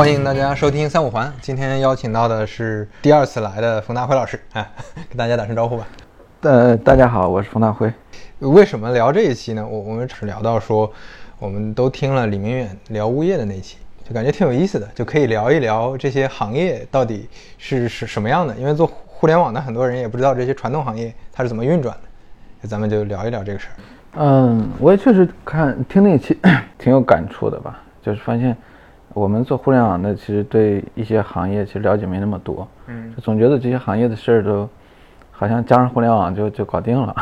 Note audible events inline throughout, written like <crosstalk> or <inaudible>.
欢迎大家收听三五环。今天邀请到的是第二次来的冯大辉老师，哎，<laughs> 跟大家打声招呼吧。呃，大家好，我是冯大辉。为什么聊这一期呢？我我们只聊到说，我们都听了李明远聊物业的那期，就感觉挺有意思的，就可以聊一聊这些行业到底是是什么样的。因为做互联网的很多人也不知道这些传统行业它是怎么运转的，咱们就聊一聊这个事儿。嗯，我也确实看听那期 <laughs> 挺有感触的吧，就是发现我们做互联网的其实对一些行业其实了解没那么多，嗯，总觉得这些行业的事儿都好像加上互联网就就搞定了，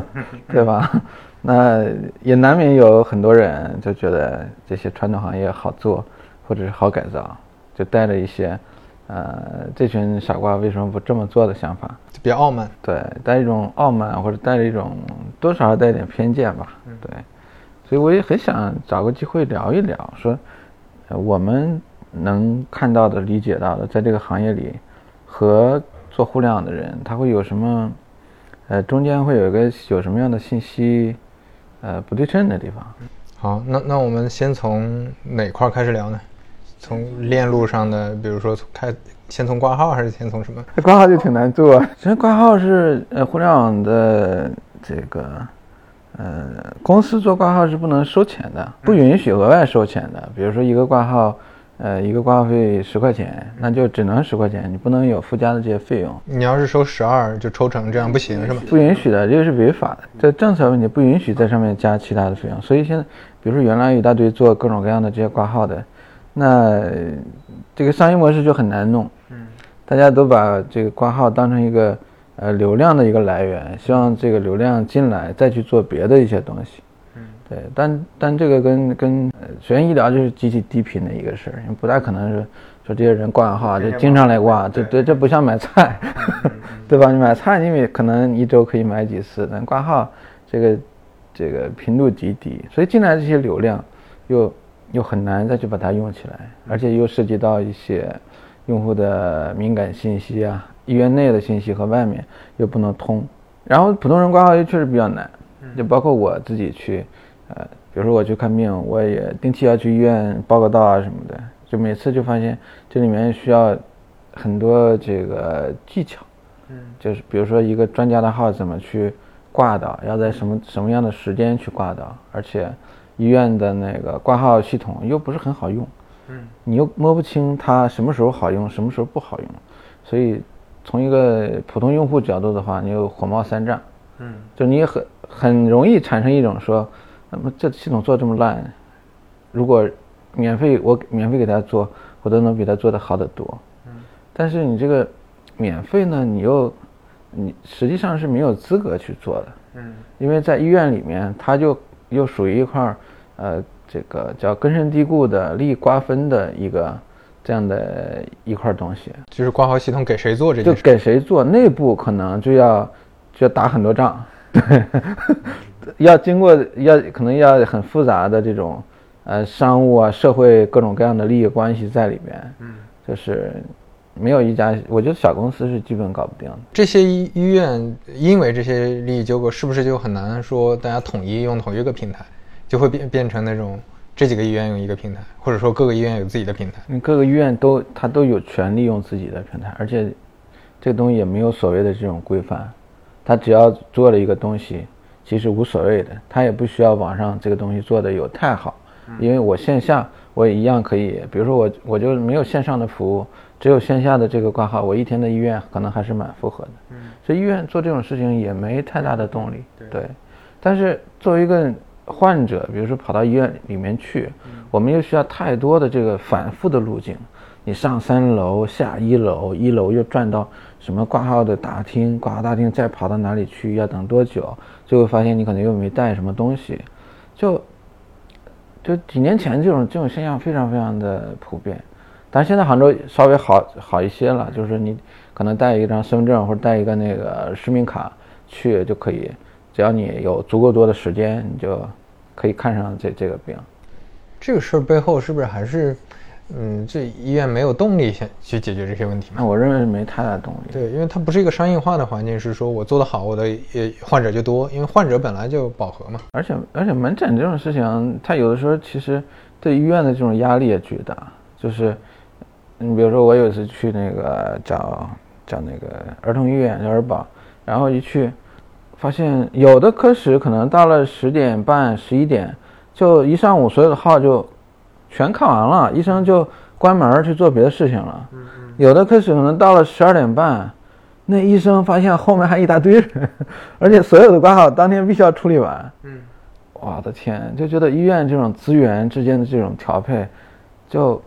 <laughs> 对吧？那也难免有很多人就觉得这些传统行业好做或者是好改造，就带着一些呃这群傻瓜为什么不这么做的想法。就比较傲慢，对，带一种傲慢，或者带着一种多少带一点偏见吧，对，所以我也很想找个机会聊一聊，说我们能看到的、理解到的，在这个行业里和做互联网的人，他会有什么，呃，中间会有一个有什么样的信息，呃，不对称的地方。好，那那我们先从哪块开始聊呢？从链路上的，比如说开。先从挂号还是先从什么？挂号就挺难做。其实挂号是呃，互联网的这个呃公司做挂号是不能收钱的，不允许额外收钱的。比如说一个挂号，呃，一个挂号费十块钱，那就只能十块钱，你不能有附加的这些费用。你要是收十二就抽成，这样不行是吗？不允许的，这个是违法的。这政策问题不允许在上面加其他的费用。所以现在，比如说原来有一大堆做各种各样的这些挂号的。那这个商业模式就很难弄，嗯，大家都把这个挂号当成一个呃流量的一个来源，希望这个流量进来再去做别的一些东西，嗯，对，但但这个跟跟首先医疗就是极其低频的一个事儿，因为不太可能是说这些人挂号就经常来挂，这这这不像买菜，对吧？你买菜因为可能一周可以买几次，但挂号这个这个频度极低，所以进来这些流量又。又很难再去把它用起来，而且又涉及到一些用户的敏感信息啊，医院内的信息和外面又不能通。然后普通人挂号又确实比较难，就包括我自己去，呃，比如说我去看病，我也定期要去医院报个到啊什么的，就每次就发现这里面需要很多这个技巧，嗯，就是比如说一个专家的号怎么去挂到，要在什么什么样的时间去挂到，而且。医院的那个挂号系统又不是很好用，嗯，你又摸不清它什么时候好用，什么时候不好用，所以从一个普通用户角度的话，你就火冒三丈，嗯，就你很很容易产生一种说，那么这系统做这么烂，如果免费我免费给他做，我都能比他做的好得多，嗯，但是你这个免费呢，你又你实际上是没有资格去做的，嗯，因为在医院里面他就。又属于一块儿，呃，这个叫根深蒂固的利益瓜分的一个这样的一块东西，就是挂号系统给谁做这就给谁做，内部可能就要就要打很多仗，对，<laughs> 要经过要可能要很复杂的这种呃商务啊社会各种各样的利益关系在里边，嗯，就是。没有一家，我觉得小公司是基本搞不定的。这些医医院因为这些利益纠葛，是不是就很难说大家统一用同一个平台，就会变变成那种这几个医院用一个平台，或者说各个医院有自己的平台？嗯，各个医院都他都有权利用自己的平台，而且这个东西也没有所谓的这种规范，他只要做了一个东西，其实无所谓的，他也不需要网上这个东西做的有太好，因为我线下我也一样可以，比如说我我就没有线上的服务。只有线下的这个挂号，我一天的医院可能还是蛮负荷的。嗯，所以医院做这种事情也没太大的动力。对，但是作为一个患者，比如说跑到医院里面去，我们又需要太多的这个反复的路径。你上三楼，下一楼，一楼又转到什么挂号的大厅，挂号大厅再跑到哪里去，要等多久？最后发现你可能又没带什么东西，就就几年前这种这种现象非常非常的普遍。但现在杭州稍微好好一些了，就是你可能带一张身份证或者带一个那个实名卡去就可以，只要你有足够多的时间，你就可以看上这这个病。这个事儿背后是不是还是，嗯，这医院没有动力想去解决这些问题？那我认为是没太大动力。对，因为它不是一个商业化的环境，是说我做得好，我的也患者就多，因为患者本来就饱和嘛。而且而且门诊这种事情，它有的时候其实对医院的这种压力也巨大，就是。你比如说我有一次去那个找找那个儿童医院叫儿保，然后一去，发现有的科室可能到了十点半、十一点，就一上午所有的号就全看完了，医生就关门去做别的事情了。有的科室可能到了十二点半，那医生发现后面还一大堆人，<laughs> 而且所有的挂号当天必须要处理完。嗯，我的天，就觉得医院这种资源之间的这种调配，就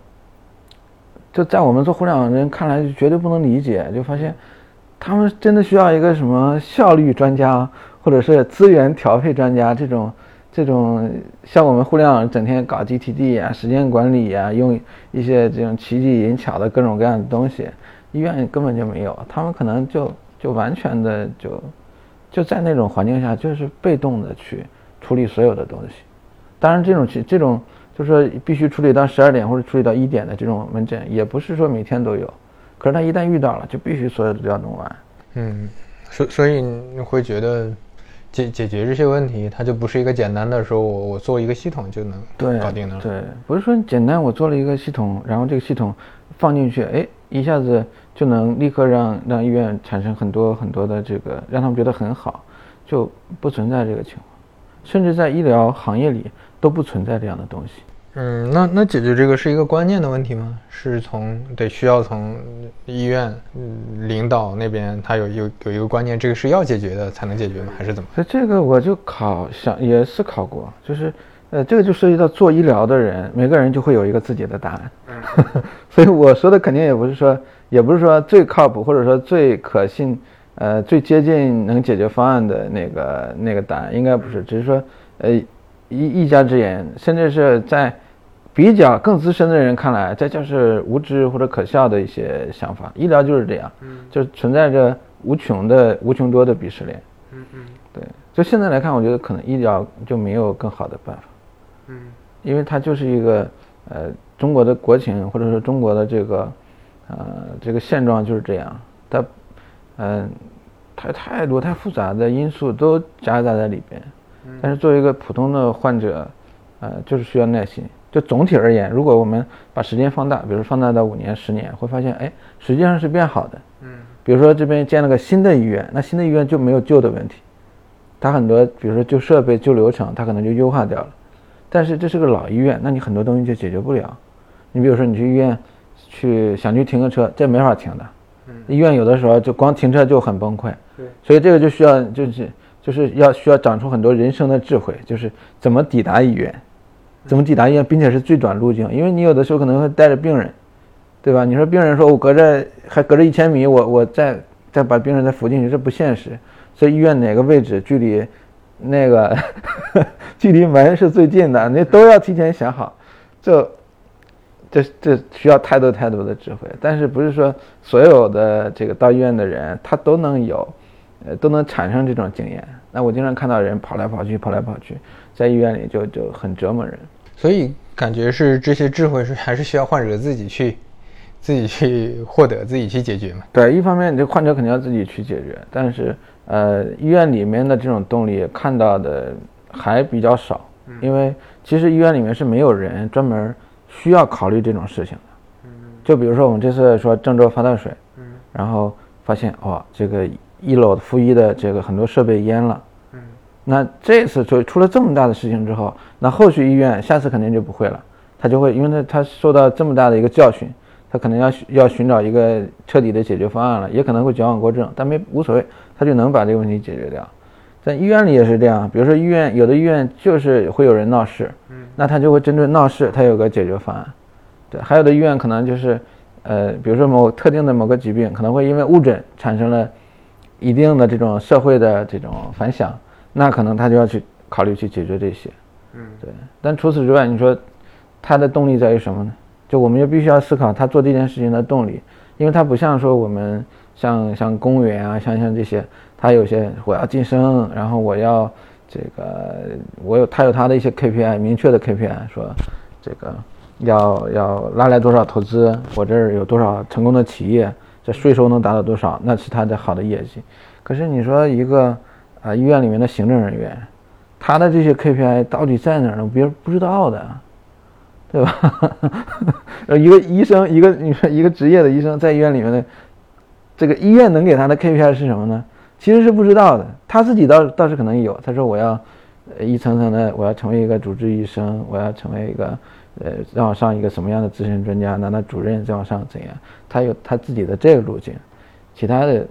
就在我们做互联网的人看来就绝对不能理解，就发现他们真的需要一个什么效率专家，或者是资源调配专家这种。这种像我们互联网整天搞 GTD 啊、时间管理啊，用一些这种奇技淫巧的各种各样的东西，医院根本就没有，他们可能就就完全的就就在那种环境下，就是被动的去处理所有的东西。当然，这种这种就是说必须处理到十二点或者处理到一点的这种门诊，也不是说每天都有，可是他一旦遇到了，就必须所有的都要弄完。嗯，所所以你会觉得。解解决这些问题，它就不是一个简单的说，我我做一个系统就能搞定的。对，不是说简单，我做了一个系统，然后这个系统放进去，哎，一下子就能立刻让让医院产生很多很多的这个，让他们觉得很好，就不存在这个情况，甚至在医疗行业里都不存在这样的东西。嗯，那那解决这个是一个观念的问题吗？是从得需要从医院领导那边，他有有有一个观念，这个是要解决的才能解决吗？还是怎么？这个我就考想也思考过，就是呃，这个就涉及到做医疗的人，每个人就会有一个自己的答案。<laughs> 所以我说的肯定也不是说，也不是说最靠谱或者说最可信，呃，最接近能解决方案的那个那个答案，应该不是，只是说呃一一家之言，甚至是在。比较更资深的人看来，这就是无知或者可笑的一些想法。医疗就是这样，嗯，就存在着无穷的、无穷多的鄙视链。嗯嗯，对。就现在来看，我觉得可能医疗就没有更好的办法。嗯，因为它就是一个呃中国的国情，或者说中国的这个呃这个现状就是这样。它嗯，太太多太复杂的因素都夹杂在里边。但是作为一个普通的患者，呃，就是需要耐心。就总体而言，如果我们把时间放大，比如放大到五年、十年，会发现，哎，实际上是变好的。嗯，比如说这边建了个新的医院，那新的医院就没有旧的问题，它很多，比如说旧设备、旧流程，它可能就优化掉了。但是这是个老医院，那你很多东西就解决不了。你比如说你去医院去想去停个车，这没法停的。嗯，医院有的时候就光停车就很崩溃。对，所以这个就需要就是就是要需要长出很多人生的智慧，就是怎么抵达医院。怎么抵达医院，并且是最短路径？因为你有的时候可能会带着病人，对吧？你说病人说我隔着还隔着一千米，我我再再把病人再扶进去，这不现实。所以医院哪个位置距离那个 <laughs> 距离门是最近的，那都要提前想好。这这这需要太多太多的智慧。但是不是说所有的这个到医院的人他都能有，呃都能产生这种经验？那我经常看到人跑来跑去，跑来跑去，在医院里就就很折磨人。所以感觉是这些智慧是还是需要患者自己去，自己去获得，自己去解决嘛？对，一方面你这患者肯定要自己去解决，但是呃，医院里面的这种动力看到的还比较少，因为其实医院里面是没有人专门需要考虑这种事情的。嗯，就比如说我们这次说郑州发大水，嗯，然后发现哇，这个一楼负一的这个很多设备淹了。那这次就出了这么大的事情之后，那后续医院下次肯定就不会了，他就会，因为他他受到这么大的一个教训，他可能要要寻找一个彻底的解决方案了，也可能会矫枉过正，但没无所谓，他就能把这个问题解决掉。在医院里也是这样，比如说医院有的医院就是会有人闹事，嗯，那他就会针对闹事，他有个解决方案。对，还有的医院可能就是，呃，比如说某特定的某个疾病，可能会因为误诊产生了一定的这种社会的这种反响。那可能他就要去考虑去解决这些，嗯，对。但除此之外，你说他的动力在于什么呢？就我们就必须要思考他做这件事情的动力，因为他不像说我们像像公务员啊，像像这些，他有些我要晋升，然后我要这个我有他有他的一些 KPI 明确的 KPI，说这个要要拉来多少投资，我这儿有多少成功的企业，这税收能达到多少，那是他的好的业绩。可是你说一个。啊，医院里面的行政人员，他的这些 KPI 到底在哪儿呢？别人不知道的，对吧？呃，<laughs> 一个医生，一个你说一个职业的医生在医院里面的，这个医院能给他的 KPI 是什么呢？其实是不知道的。他自己倒倒是可能有，他说我要一层层的，我要成为一个主治医生，我要成为一个呃，再往上一个什么样的资深专家，拿到主任再往上怎样？他有他自己的这个路径，其他的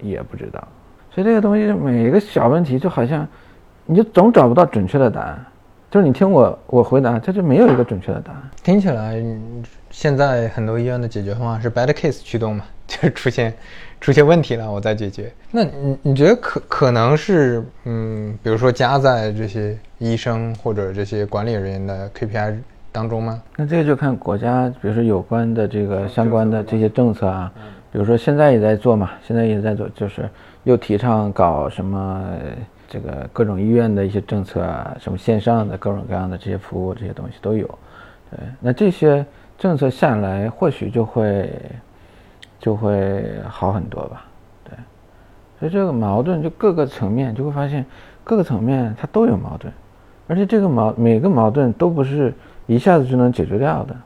也不知道。所以这个东西每一个小问题就好像你就总找不到准确的答案。就是你听我我回答，这就没有一个准确的答案。听起来，现在很多医院的解决方案是 bad case 驱动嘛，就是出现出现问题了，我再解决。那你你觉得可可能是嗯，比如说加在这些医生或者这些管理人员的 KPI 当中吗？那这个就看国家，比如说有关的这个相关的这些政策啊，比如说现在也在做嘛，现在也在做，就是又提倡搞什么。这个各种医院的一些政策啊，什么线上的各种各样的这些服务，这些东西都有。对，那这些政策下来，或许就会就会好很多吧。对，所以这个矛盾就各个层面就会发现，各个层面它都有矛盾，而且这个矛每个矛盾都不是一下子就能解决掉的。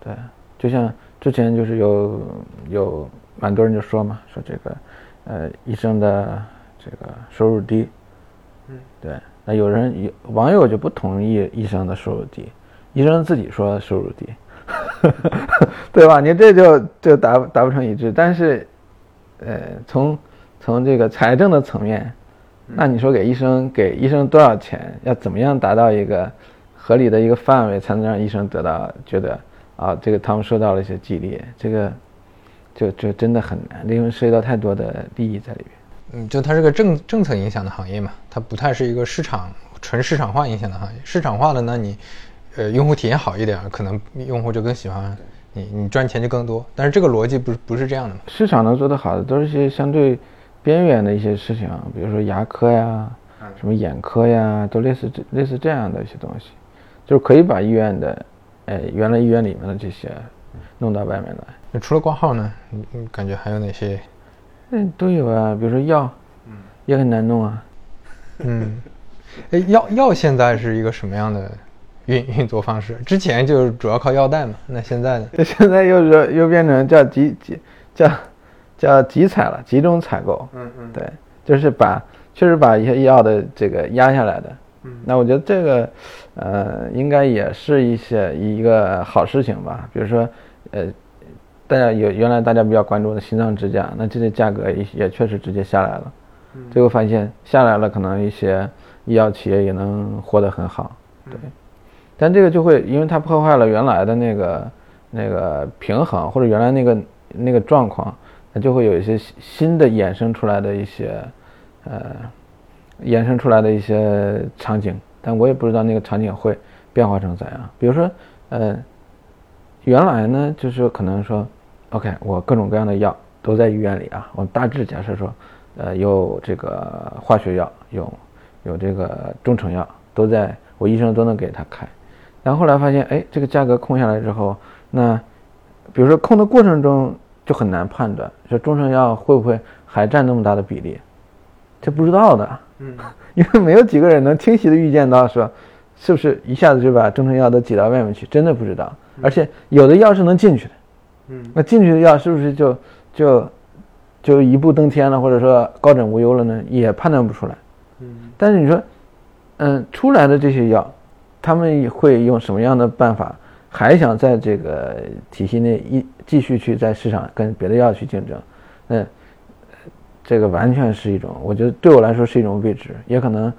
对，就像之前就是有有蛮多人就说嘛，说这个呃医生的这个收入低。嗯，对，那有人有网友就不同意医生的收入低，医生自己说收入低，<laughs> 对吧？你这就就达达不成一致。但是，呃，从从这个财政的层面，那你说给医生给医生多少钱，要怎么样达到一个合理的一个范围，才能让医生得到觉得啊，这个他们受到了一些激励，这个就就真的很难，因为涉及到太多的利益在里面。嗯，就它是个政政策影响的行业嘛，它不太是一个市场纯市场化影响的行业。市场化的，那你，呃，用户体验好一点，可能用户就更喜欢你，你赚钱就更多。但是这个逻辑不是不是这样的嘛？市场能做得好的，都是一些相对边缘的一些事情，比如说牙科呀，什么眼科呀，都类似这类似这样的一些东西，就是可以把医院的，哎，原来医院里面的这些弄到外面来。那除了挂号呢？你你感觉还有哪些？嗯，都有啊，比如说药，嗯，也很难弄啊。嗯，<laughs> 哎，药药现在是一个什么样的运运作方式？之前就是主要靠药代嘛，那现在呢？<laughs> 现在又是又变成叫集集叫叫集采了，集中采购。嗯嗯，对，就是把确实把一些药的这个压下来的。嗯，那我觉得这个呃，应该也是一些一个好事情吧。比如说呃。大家有原来大家比较关注的心脏支架，那这些价格也也确实直接下来了。最后发现下来了，可能一些医药企业也能活得很好。对，但这个就会因为它破坏了原来的那个那个平衡，或者原来那个那个状况，它就会有一些新的衍生出来的一些呃衍生出来的一些场景，但我也不知道那个场景会变化成怎样。比如说，呃，原来呢就是可能说。OK，我各种各样的药都在医院里啊。我大致假设说，呃，有这个化学药，有有这个中成药，都在我医生都能给他开。然后后来发现，哎，这个价格控下来之后，那比如说控的过程中就很难判断，说中成药会不会还占那么大的比例，这不知道的。嗯，<laughs> 因为没有几个人能清晰的预见到说，是不是一下子就把中成药都挤到外面去，真的不知道。而且有的药是能进去的。嗯，那进去的药是不是就就就一步登天了，或者说高枕无忧了呢？也判断不出来。嗯，但是你说，嗯，出来的这些药，他们会用什么样的办法，还想在这个体系内一继续去在市场跟别的药去竞争？那这个完全是一种，我觉得对我来说是一种未知，也可能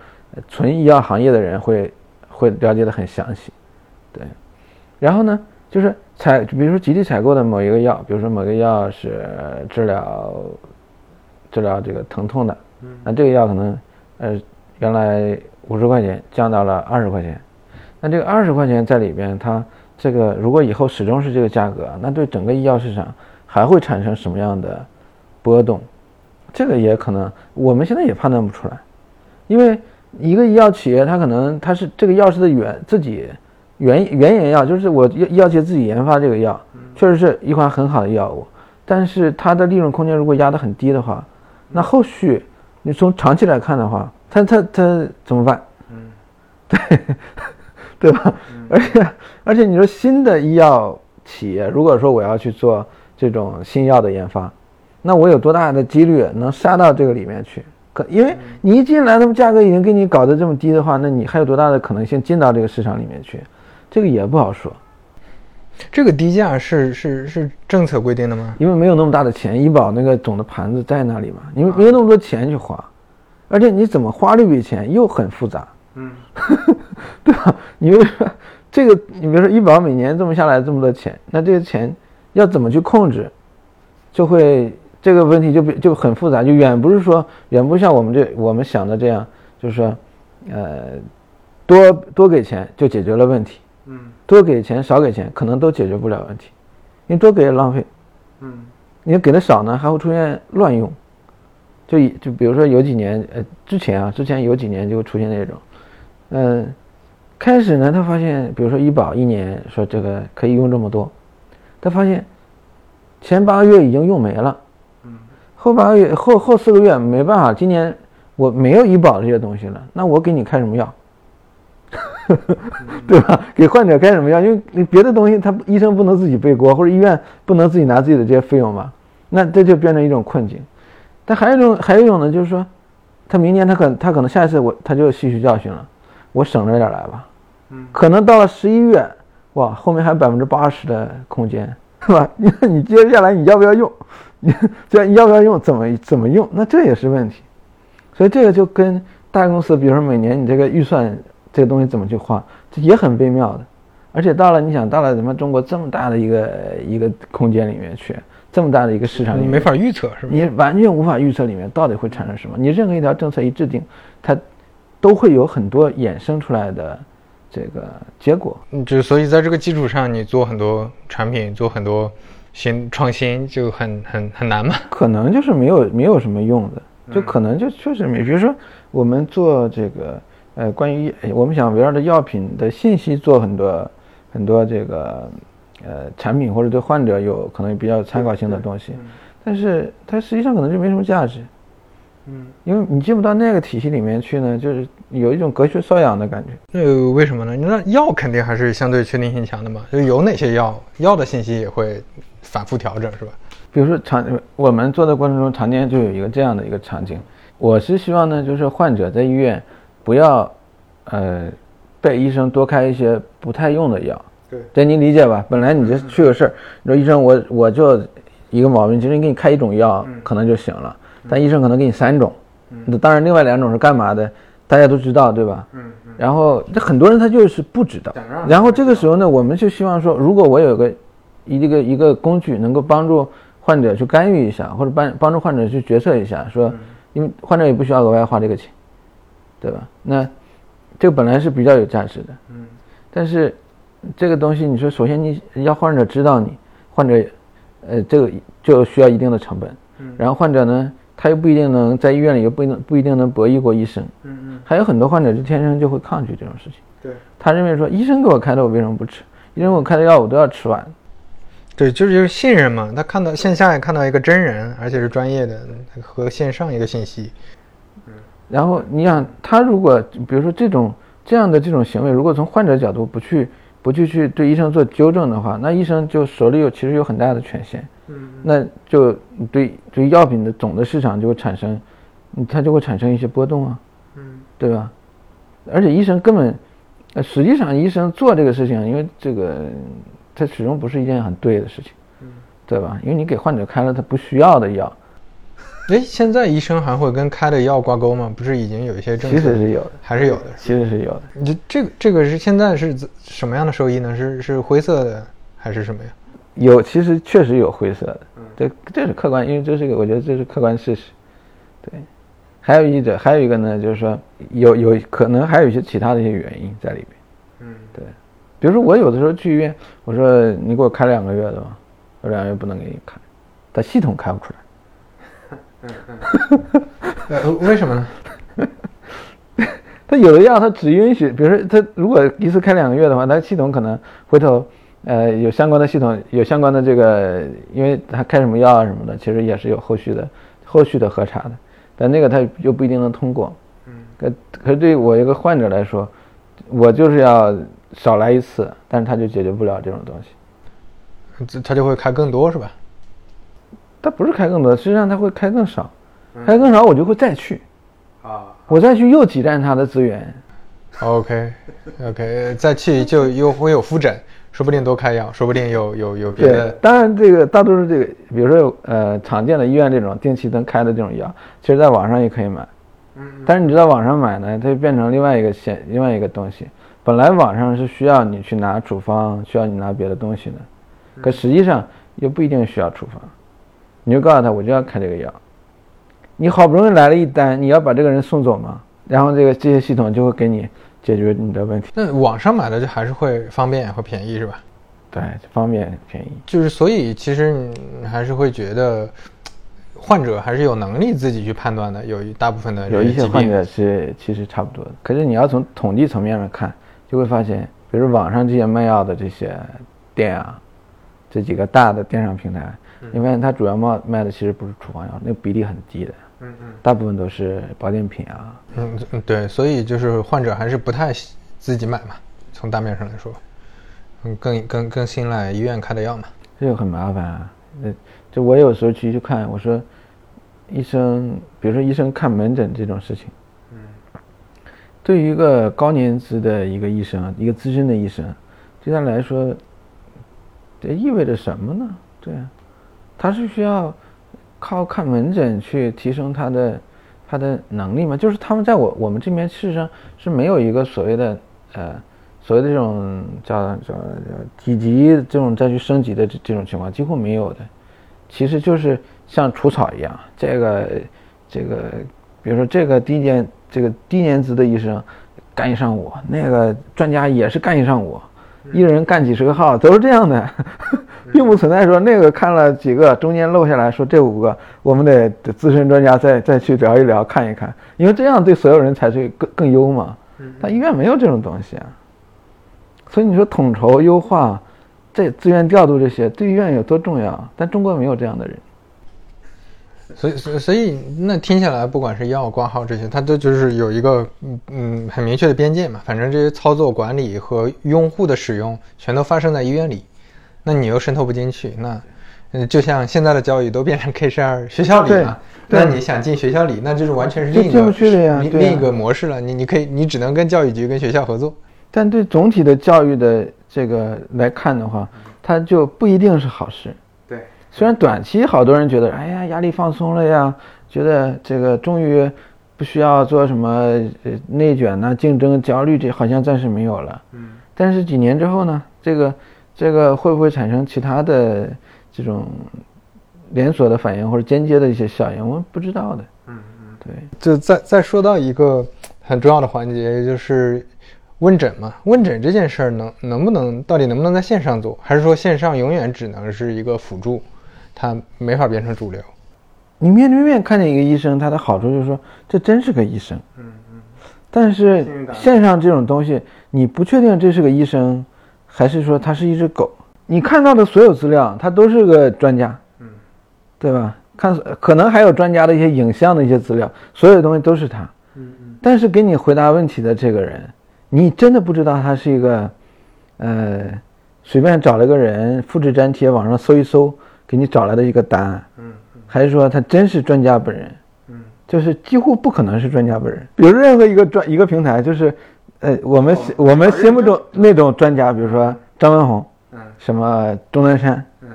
纯医药行业的人会会了解的很详细。对，然后呢，就是。采，比如说集体采购的某一个药，比如说某个药是治疗治疗这个疼痛的，那这个药可能呃原来五十块钱降到了二十块钱，那这个二十块钱在里边，它这个如果以后始终是这个价格，那对整个医药市场还会产生什么样的波动？这个也可能我们现在也判断不出来，因为一个医药企业它可能它是这个药是的原自己。原原研药就是我药药企自己研发这个药，确实是一款很好的药物，但是它的利润空间如果压得很低的话，那后续你从长期来看的话，它它它怎么办？嗯，<laughs> 对，对吧？而且而且你说新的医药企业，如果说我要去做这种新药的研发，那我有多大的几率能杀到这个里面去？可因为你一进来，他们价格已经给你搞得这么低的话，那你还有多大的可能性进到这个市场里面去？这个也不好说。这个低价是是是政策规定的吗？因为没有那么大的钱，医保那个总的盘子在那里嘛，因为没有那么多钱去花，而且你怎么花这笔钱又很复杂，嗯，<laughs> 对吧？你比如说这个，你比如说医保每年这么下来这么多钱，那这个钱要怎么去控制，就会这个问题就比就很复杂，就远不是说远不像我们这我们想的这样，就是说，呃，多多给钱就解决了问题。嗯，多给钱少给钱可能都解决不了问题，因为多给也浪费。嗯，你给的少呢，还会出现乱用。就就比如说有几年，呃，之前啊，之前有几年就出现那种，嗯，开始呢，他发现，比如说医保一年说这个可以用这么多，他发现前八个月已经用没了。嗯，后八个月后后四个月没办法，今年我没有医保这些东西了，那我给你开什么药？<laughs> 对吧？给患者开什么药？因为你别的东西，他医生不能自己背锅，或者医院不能自己拿自己的这些费用嘛，那这就变成一种困境。但还有一种，还有一种呢，就是说，他明年他可他可能下一次我他就吸取教训了，我省着点来吧。嗯。可能到了十一月，哇，后面还有百分之八十的空间，是吧？<laughs> 你你接下来你要不要用？你这要不要用？怎么怎么用？那这也是问题。所以这个就跟大公司，比如说每年你这个预算。这个东西怎么去画，这也很微妙的，而且到了你想到了咱们中国这么大的一个一个空间里面去，这么大的一个市场，你没法预测是吧？你完全无法预测里面到底会产生什么。你任何一条政策一制定，它都会有很多衍生出来的这个结果。嗯就所以在这个基础上，你做很多产品，做很多新创新就很很很难嘛？可能就是没有没有什么用的，就可能就确实没。比如说我们做这个。呃，关于我们想围绕着药品的信息做很多很多这个呃产品，或者对患者有可能比较参考性的东西，但是它实际上可能就没什么价值，嗯，因为你进不到那个体系里面去呢，就是有一种隔靴搔痒的感觉。那为什么呢？那药肯定还是相对确定性强的嘛，就有哪些药，药的信息也会反复调整，是吧？比如说常我们做的过程中，常年就有一个这样的一个场景，我是希望呢，就是患者在医院。不要，呃，被医生多开一些不太用的药。对，这您理解吧？本来你就去个事儿，你说医生，我我就一个毛病，其实你给你开一种药可能就行了，但医生可能给你三种。那当然，另外两种是干嘛的？大家都知道，对吧？然后这很多人他就是不知道。然后这个时候呢，我们就希望说，如果我有个一个一个工具，能够帮助患者去干预一下，或者帮帮助患者去决策一下，说，因为患者也不需要额外花这个钱。对吧？那这个本来是比较有价值的，嗯，但是这个东西，你说首先你要患者知道你，患者，呃，这个就需要一定的成本，嗯，然后患者呢，他又不一定能在医院里又不能不一定能博弈过医生，嗯嗯，还有很多患者就天生就会抗拒这种事情，对，他认为说医生给我开的我为什么不吃？医生给我开的药我都要吃完，对，就是就是信任嘛，他看到线下也看到一个真人，而且是专业的和线上一个信息。然后你想，他如果比如说这种这样的这种行为，如果从患者角度不去不去去对医生做纠正的话，那医生就手里有其实有很大的权限，嗯，那就对对药品的总的市场就会产生，它就会产生一些波动啊，嗯，对吧？而且医生根本，实际上医生做这个事情，因为这个它始终不是一件很对的事情，嗯，对吧？因为你给患者开了他不需要的药。哎，现在医生还会跟开的药挂钩吗？不是已经有一些证？其实是有的，还是有的。其实是有的。你这个这个是现在是什么样的收益呢？是是灰色的还是什么呀？有，其实确实有灰色的。嗯，这这是客观，因为这是个我觉得这是客观事实。对，还有一者，还有一个呢，就是说有有可能还有一些其他的一些原因在里面。嗯，对。比如说我有的时候去医院，我说你给我开两个月的吧，我两个月不能给你开，但系统开不出来。嗯嗯，呃，为什么呢？<laughs> 他有的药他只允许，比如说他如果一次开两个月的话，他系统可能回头，呃，有相关的系统，有相关的这个，因为他开什么药啊什么的，其实也是有后续的后续的核查的，但那个他又不一定能通过。嗯，可可是对于我一个患者来说，我就是要少来一次，但是他就解决不了这种东西。这他就会开更多是吧？他不是开更多，实际上他会开更少，开更少我就会再去，啊我再去又挤占他的资源。，OK OK，再去就又会有复诊，说不定多开药，说不定有有有别对的，当然这个大多数这个，比如说呃常见的医院这种定期能开的这种药，其实在网上也可以买。但是你知道网上买呢，它就变成另外一个现另外一个东西。本来网上是需要你去拿处方，需要你拿别的东西的，可实际上又不一定需要处方。你就告诉他，我就要开这个药。你好不容易来了一单，你要把这个人送走吗？然后这个这些系统就会给你解决你的问题。那网上买的就还是会方便会便宜是吧？对，方便便宜。就是所以其实你还是会觉得。患者还是有能力自己去判断的，有一大部分的有一些患者是其实差不多的，可是你要从统计层面上看，就会发现，比如网上这些卖药的这些店啊，这几个大的电商平台，你发现它主要卖卖的其实不是处方药，那个比例很低的，嗯嗯大部分都是保健品啊。嗯嗯，对，所以就是患者还是不太喜自己买嘛，从大面上来说，嗯，更更更信赖医院开的药嘛。这个很麻烦啊。那就我有时候去去看，我说医生，比如说医生看门诊这种事情，嗯，对于一个高年资的一个医生，一个资深的医生，对他来说，这意味着什么呢？对啊，他是需要靠看门诊去提升他的他的能力吗？就是他们在我我们这边事实上是没有一个所谓的呃所谓的这种叫叫叫几级这种再去升级的这这种情况几乎没有的，其实就是像除草一样，这个这个，比如说这个低年这个低年资的医生干一上午，那个专家也是干一上午，一人干几十个号，都是这样的，并不存在说那个看了几个中间漏下来说这五个我们得得资深专家再再去聊一聊看一看，因为这样对所有人才是更更优嘛。但医院没有这种东西啊，所以你说统筹优化，这资源调度这些对医院有多重要？但中国没有这样的人。所以所以所以那听下来，不管是药挂号这些，它都就是有一个嗯嗯很明确的边界嘛。反正这些操作管理和用户的使用全都发生在医院里，那你又渗透不进去，那嗯就像现在的教育都变成 K 十二学校里嘛，对对那你想进学校里，那就是完全是另一个就进不去了呀另另一个模式了。你你可以你只能跟教育局跟学校合作。但对总体的教育的这个来看的话，它就不一定是好事。对，虽然短期好多人觉得，哎呀，压力放松了呀，觉得这个终于不需要做什么呃内卷呐、竞争焦虑，这好像暂时没有了。嗯，但是几年之后呢，这个这个会不会产生其他的这种连锁的反应或者间接的一些效应，我们不知道的。嗯嗯。对，就再再说到一个很重要的环节，就是问诊嘛。问诊这件事儿能能不能到底能不能在线上做，还是说线上永远只能是一个辅助，它没法变成主流？你面对面看见一个医生，他的好处就是说，这真是个医生。嗯嗯。但是线上这种东西，你不确定这是个医生，还是说他是一只狗。你看到的所有资料，他都是个专家，嗯对吧？看可能还有专家的一些影像的一些资料，所有东西都是他。嗯嗯但是给你回答问题的这个人，你真的不知道他是一个，呃，随便找了个人复制粘贴，网上搜一搜，给你找来的一个答案，嗯还是说他真是专家本人？嗯就是几乎不可能是专家本人。比如任何一个专一个平台，就是，呃，我们心我们心目中那种专家，比如说张文宏，嗯什么钟南山，嗯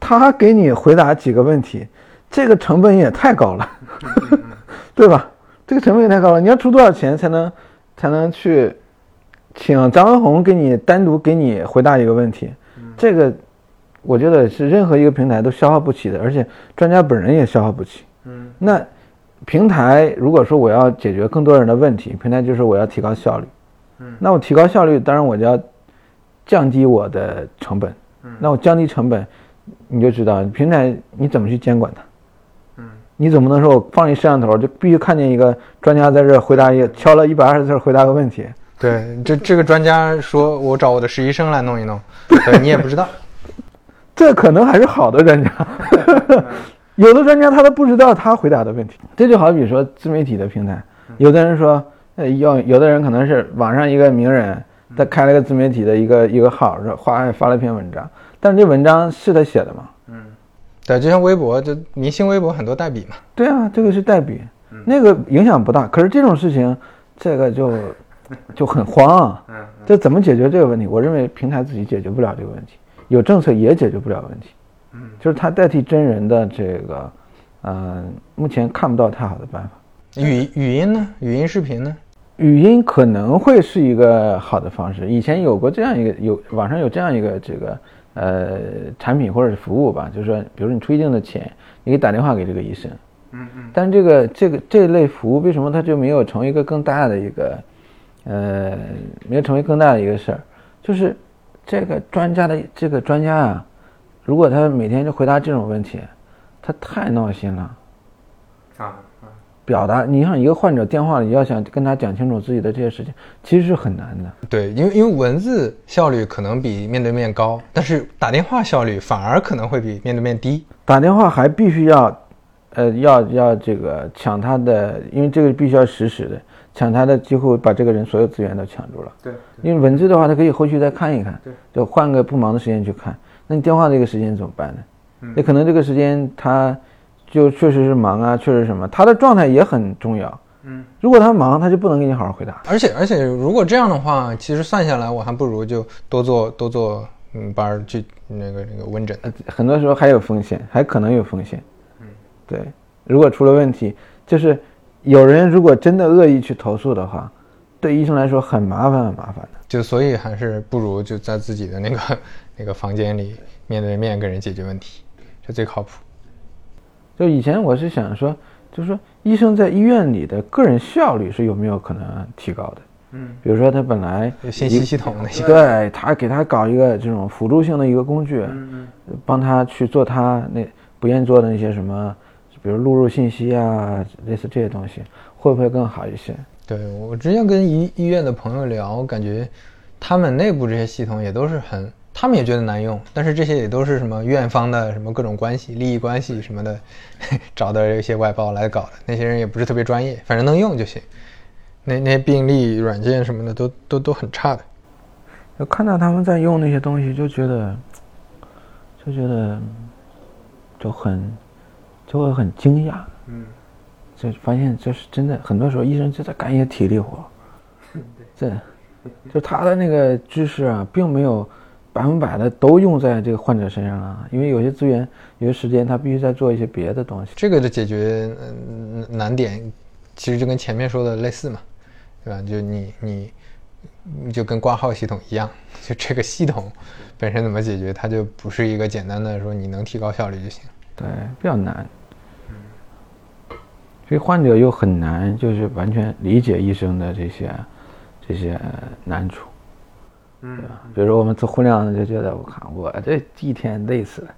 他给你回答几个问题，这个成本也太高了，<laughs> 对吧？这个成本也太高了，你要出多少钱才能才能去请张文宏给你单独给你回答一个问题？这个我觉得是任何一个平台都消耗不起的，而且专家本人也消耗不起。嗯那平台如果说我要解决更多人的问题，平台就是我要提高效率。嗯那我提高效率，当然我就要降低我的成本。嗯那我降低成本，你就知道平台你怎么去监管它。嗯你总不能说我放一摄像头就必须看见一个专家在这回答一个敲了一百二十字回答个问题，对，这这个专家说我找我的实习生来弄一弄，对你也不知道。<laughs> <laughs> 这可能还是好的专家。有的专家他都不知道他回答的问题，这就好比说自媒体的平台，有的人说，呃，要有的人可能是网上一个名人，他开了个自媒体的一个一个号，说哗发了一篇文章，但是这文章是他写的吗？嗯对，就像微博，就明星微博很多代笔嘛。对啊，这个是代笔，那个影响不大。可是这种事情，这个就 <laughs> 就很慌啊。这怎么解决这个问题？我认为平台自己解决不了这个问题，有政策也解决不了问题。就是它代替真人的这个，呃，目前看不到太好的办法。语语音呢？语音视频呢？语音可能会是一个好的方式。以前有过这样一个，有网上有这样一个这个。呃，产品或者是服务吧，就是说，比如说你出一定的钱，你可以打电话给这个医生，嗯嗯，但这个这个这类服务为什么它就没有成为一个更大的一个，呃，没有成为更大的一个事儿？就是这个专家的这个专家啊，如果他每天就回答这种问题，他太闹心了，啊。表达，你像一个患者电话里要想跟他讲清楚自己的这些事情，其实是很难的。对，因为因为文字效率可能比面对面高，但是打电话效率反而可能会比面对面低。打电话还必须要，呃，要要这个抢他的，因为这个必须要实时的抢他的，几乎把这个人所有资源都抢住了。对，因为文字的话，他可以后续再看一看，对，就换个不忙的时间去看。那你电话这个时间怎么办呢？嗯，那可能这个时间他。就确实是忙啊，确实什么，他的状态也很重要。嗯，如果他忙，他就不能给你好好回答。而且而且，如果这样的话，其实算下来，我还不如就多做多做嗯班儿去那个那个问诊。很多时候还有风险，还可能有风险。嗯，对。如果出了问题，就是有人如果真的恶意去投诉的话，对医生来说很麻烦很麻烦的。就所以还是不如就在自己的那个那个房间里面对面跟人解决问题，这最靠谱。就以前我是想说，就是说医生在医院里的个人效率是有没有可能提高的？嗯，比如说他本来信息系统那些，对他给他搞一个这种辅助性的一个工具，嗯嗯，帮他去做他那不愿意做的那些什么，比如录入信息啊，类似这些东西，会不会更好一些？对我之前跟医医院的朋友聊，感觉他们内部这些系统也都是很。他们也觉得难用，但是这些也都是什么院方的什么各种关系、利益关系什么的，<laughs> 找的一些外包来搞的。那些人也不是特别专业，反正能用就行。那那些病历软件什么的都都都很差的。就看到他们在用那些东西，就觉得就觉得就很就会很惊讶。嗯，就发现这是真的，很多时候医生就在干一些体力活。这就他的那个知识啊，并没有。百分百的都用在这个患者身上啊，因为有些资源、有些时间，他必须在做一些别的东西。这个的解决难点，其实就跟前面说的类似嘛，对吧？就你你你就跟挂号系统一样，就这个系统本身怎么解决，它就不是一个简单的说你能提高效率就行。对，比较难。嗯。所以患者又很难，就是完全理解医生的这些这些难处。嗯，比如说我们做互联网的就觉得，我靠，我这一天累死了，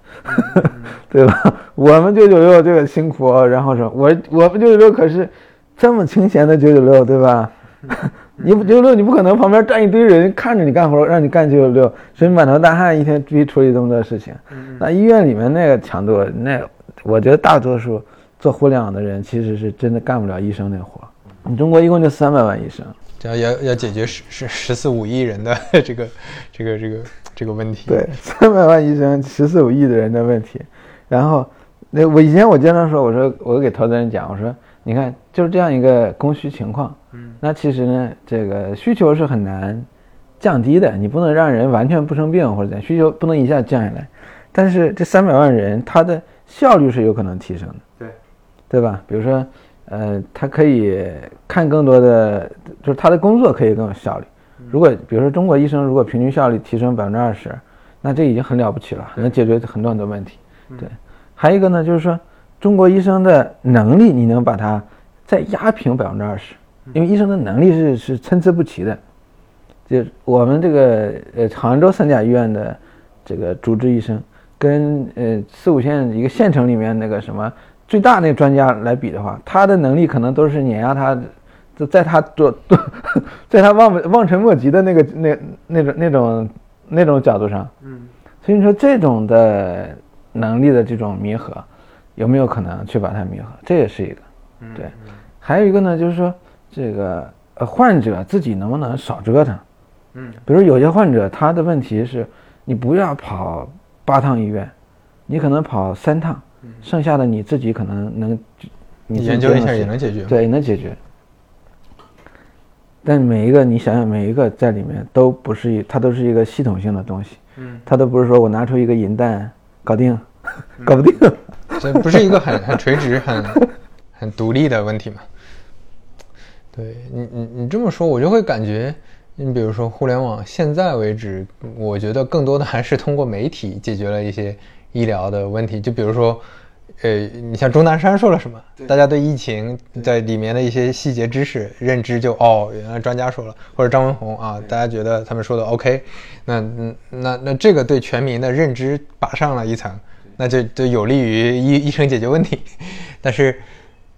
<laughs> 对吧？我们九九六这个辛苦，然后说，我我们九九六可是这么清闲的九九六，对吧？<laughs> 你不九九六，你不可能旁边站一堆人看着你干活，让你干九九六，所以满头大汗，一天必须处理这么多事情。那医院里面那个强度，那我觉得大多数做互联网的人其实是真的干不了医生那活。你中国一共就三百万医生。要要要解决十十十四五亿人的 <laughs> 这个这个这个这个问题。对，三百万医生，十四五亿的人的问题。然后，那我以前我经常说，我说我给投资人讲，我说你看就是这样一个供需情况。嗯。那其实呢，这个需求是很难降低的，你不能让人完全不生病或者怎样，需求不能一下降下来。但是这三百万人，他的效率是有可能提升的。对。吧？比如说。呃，他可以看更多的，就是他的工作可以更有效率。如果比如说中国医生如果平均效率提升百分之二十，那这已经很了不起了，能解决很多很多问题。对，还有一个呢，就是说中国医生的能力，你能把它再压平百分之二十，因为医生的能力是是参差不齐的。就我们这个呃杭州三甲医院的这个主治医生，跟呃四五线一个县城里面那个什么。最大那专家来比的话，他的能力可能都是碾压他，在在他做，<laughs> 在他望望尘莫及的那个那那种那种那种角度上，嗯，所以你说这种的能力的这种弥合，有没有可能去把它弥合？这也是一个，对，还有一个呢，就是说这个呃患者自己能不能少折腾？嗯，比如有些患者他的问题是，你不要跑八趟医院，你可能跑三趟，剩下的你自己可能能，你研究一下也能解决，对，也能解决。但每一个你想想，每一个在里面都不是一，它都是一个系统性的东西，嗯，它都不是说我拿出一个银弹搞定，搞不定，这不是一个很很垂直、很 <laughs> 很独立的问题嘛？对你，你你这么说，我就会感觉，你比如说互联网，现在为止，我觉得更多的还是通过媒体解决了一些医疗的问题，就比如说。呃，你像钟南山说了什么？大家对疫情在里面的一些细节知识认知就哦，原来专家说了，或者张文宏啊，大家觉得他们说的 OK，那嗯那那这个对全民的认知拔上了一层，那就就有利于医医生解决问题。<laughs> 但是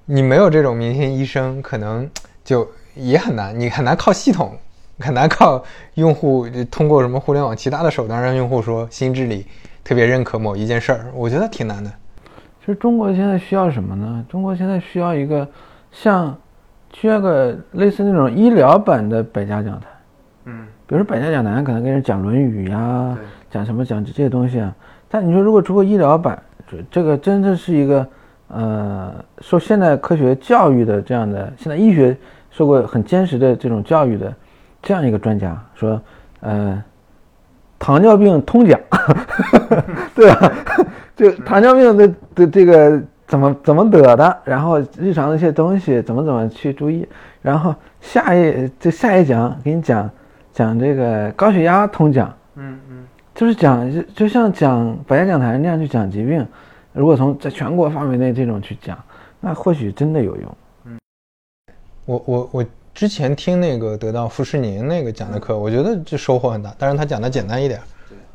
你没有这种明星医生，可能就也很难，你很难靠系统，很难靠用户通过什么互联网其他的手段让用户说心智里特别认可某一件事儿，我觉得挺难的。其实中国现在需要什么呢？中国现在需要一个像，需要个类似那种医疗版的百家讲坛。嗯，比如说百家讲坛可能跟人讲《论语》呀，讲什么讲这些东西啊。但你说如果出个医疗版，这这个真的是一个呃受现代科学教育的这样的，现在医学受过很坚实的这种教育的这样一个专家说，呃，糖尿病通讲，<laughs> 对吧？就糖尿病的的这个怎么怎么得的，然后日常的一些东西怎么怎么去注意，然后下一就下一讲给你讲讲这个高血压通讲，嗯嗯，就是讲就就像讲百家讲坛那样去讲疾病，如果从在全国范围内这种去讲，那或许真的有用。嗯，我我我之前听那个得到傅士宁那个讲的课，我觉得就收获很大，但是他讲的简单一点，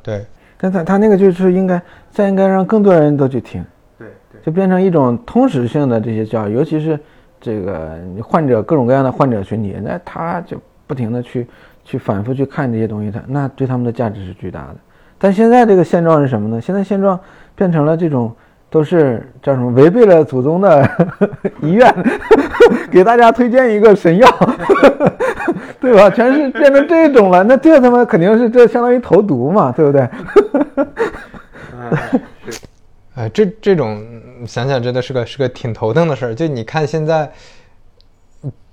对。但他他那个就是应该再应该让更多人都去听，对对，就变成一种通识性的这些教育，尤其是这个患者各种各样的患者群体，那他就不停的去去反复去看这些东西，他那对他们的价值是巨大的。但现在这个现状是什么呢？现在现状变成了这种。都是叫什么？违背了祖宗的 <laughs> 遗愿，<laughs> 给大家推荐一个神药，<laughs> 对吧？全是变成这种了，那这他妈肯定是这相当于投毒嘛，对不对？哎，这这种想想真的是个是个挺头疼的事儿。就你看现在，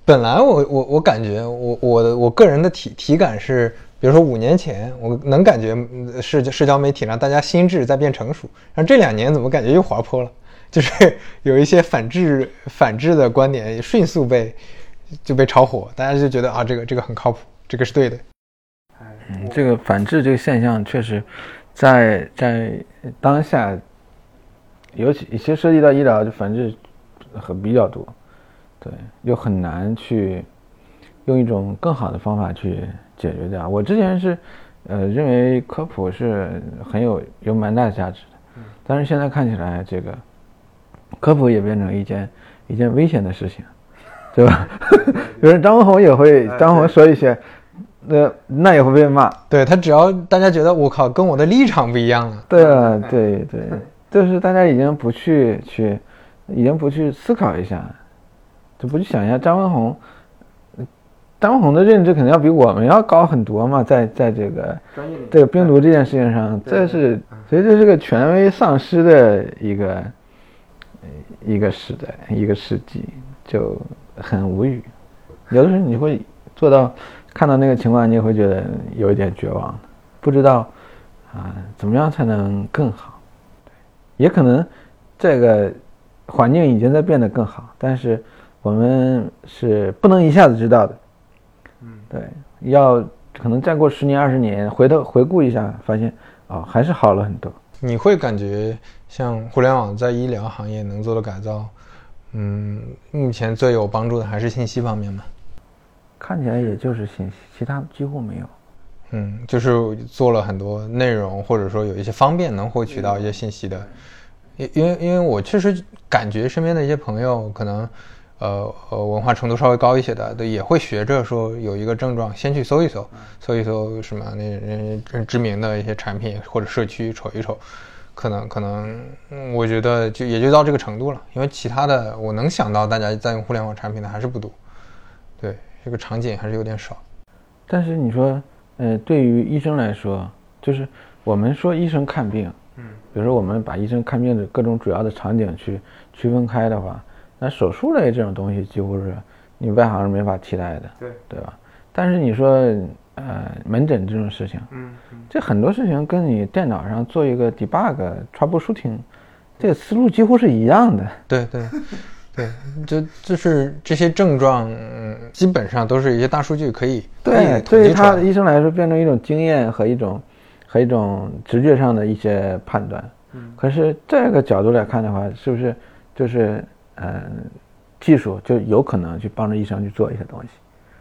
本来我我我感觉我我我个人的体体感是。比如说五年前，我能感觉社社交媒体让大家心智在变成熟，然后这两年怎么感觉又滑坡了？就是有一些反智 <laughs> 反智的观点也迅速被就被炒火，大家就觉得啊，这个这个很靠谱，这个是对的。嗯，这个反智这个现象确实，在在当下，尤其一些涉及到医疗，就反智很比较多，对，又很难去用一种更好的方法去。解决掉。我之前是，呃，认为科普是很有有蛮大的价值的，但是现在看起来，这个科普也变成一件一件危险的事情，对吧？<laughs> 比如张文宏也会，张文宏说一些，那那也会被骂。对他，只要大家觉得我靠，跟我的立场不一样了。对啊，对对，就是大家已经不去去，已经不去思考一下，就不去想一下张文宏。张红的认知肯定要比我们要高很多嘛，在在这个这个病毒这件事情上，这是所以这是个权威丧失的一个一个时代，一个世纪，就很无语。有的时候你会做到看到那个情况，你也会觉得有一点绝望，不知道啊怎么样才能更好。也可能这个环境已经在变得更好，但是我们是不能一下子知道的。对，要可能再过十年二十年，回头回顾一下，发现啊，还是好了很多。你会感觉像互联网在医疗行业能做的改造，嗯，目前最有帮助的还是信息方面吗？看起来也就是信息，其他几乎没有。嗯，就是做了很多内容，或者说有一些方便能获取到一些信息的。因因为因为我确实感觉身边的一些朋友可能。呃呃，文化程度稍微高一些的，都也会学着说有一个症状，先去搜一搜，搜一搜什么那那知名的一些产品或者社区瞅一瞅，可能可能，我觉得就也就到这个程度了，因为其他的我能想到大家在用互联网产品的还是不多，对这个场景还是有点少。但是你说呃，对于医生来说，就是我们说医生看病，嗯，比如说我们把医生看病的各种主要的场景去区分开的话，那手术类这种东西几乎是你外行是没法替代的，对对吧？但是你说呃门诊这种事情，嗯这很多事情跟你电脑上做一个 debug troubleshooting，这个思路几乎是一样的。对对对，就就是这些症状，嗯，基本上都是一些大数据可以对，对于他。医生来说，变成一种经验和一种和一种直觉上的一些判断。嗯，可是这个角度来看的话，是不是就是呃，技术就有可能去帮着医生去做一些东西？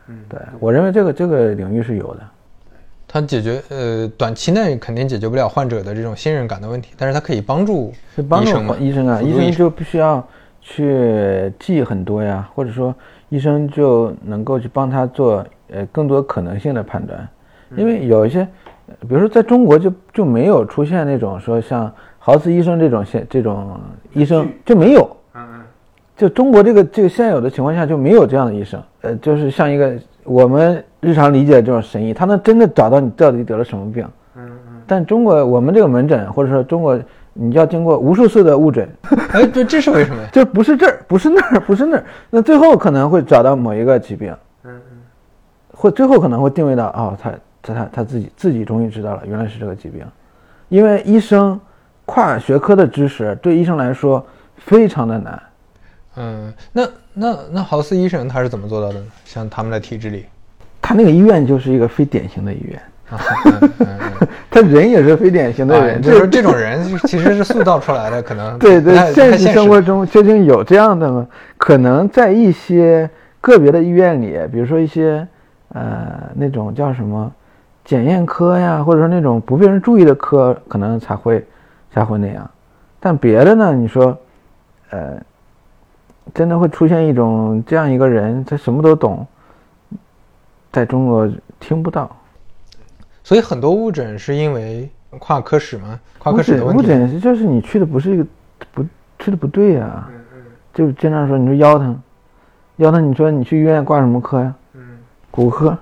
嗯，对我认为这个这个领域是有的。它解决呃短期内肯定解决不了患者的这种信任感的问题，但是它可以帮助是帮助医生嘛医生啊，医生。就不需要去记很多呀，或者说医生就能够去帮他做呃更多可能性的判断，因为有一些，呃比如说在中国就就没有出现那种说像豪斯医生这种现这种医生就没有，嗯嗯就中国这个这个现有的情况下就没有这样的医生，呃，就是像一个我们日常理解的这种神医，他能真的找到你到底得了什么病。嗯嗯，但中国我们这个门诊或者说中国，你要经过无数次的误诊，哎，这这是为什么呀？<laughs> 就不是这儿，不是那儿，不是那儿，那最后可能会找到某一个疾病，嗯嗯或最后可能会定位到哦，他他他他自己自己终于知道了，原来是这个疾病，因为医生跨学科的知识对医生来说非常的难。嗯，那那那豪斯医生他是怎么做到的呢？像他们的体制里，他那个医院就是一个非典型的医院，啊，嗯嗯嗯 <laughs> 他人也是非典型的啊，人，就是这种人 <laughs> 其实是塑造出来的，可能对 <laughs> 对，现实生活中究竟有这样的吗？可能在一些个别的医院里，比如说一些呃那种叫什么检验科呀，或者说那种不被人注意的科，可能才会才会那样。但别的呢，你说，呃，真的会出现一种这样一个人，他什么都懂，在中国听不到。所以很多误诊是因为跨科室嘛，跨科室的问题误题。诊是就是你去的不是一个不去的不对呀、嗯就经常说你说腰疼，腰疼，你说你去医院挂什么科呀？嗯骨科，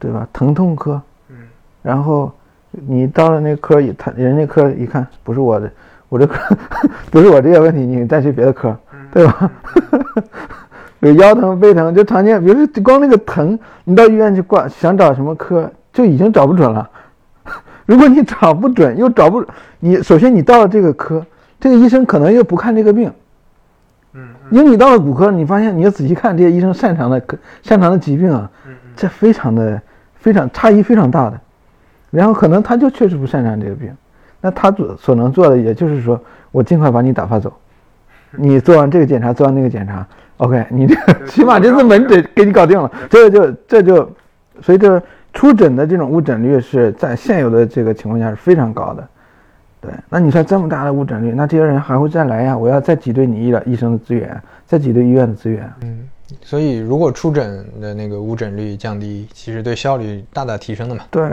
对吧？疼痛科，嗯然后你到了那科一，他人家科一看不是我的，我这科 <laughs> 不是我这个问题，你再去别的科，对吧？<laughs> 有腰疼、背疼，就常见，比如说光那个疼，你到医院去挂，想找什么科就已经找不准了。<laughs> 如果你找不准，又找不，你首先你到了这个科，这个医生可能又不看这个病，嗯因为你到了骨科，你发现你要仔细看这些医生擅长的科擅长的疾病啊，嗯这非常的非常差异非常大的，然后可能他就确实不擅长这个病，那他所所能做的也就是说我尽快把你打发走，你做完这个检查，做完那个检查，OK，你这 <laughs> 起码这次门诊给你搞定了，这就这就，所以这出诊的这种误诊率是在现有的这个情况下是非常高的。对，那你说这么大的误诊率，那这些人还会再来呀？我要再挤兑你医疗医生的资源，再挤兑医院的资源。嗯，所以如果出诊的那个误诊率降低，其实对效率大大提升的嘛。对，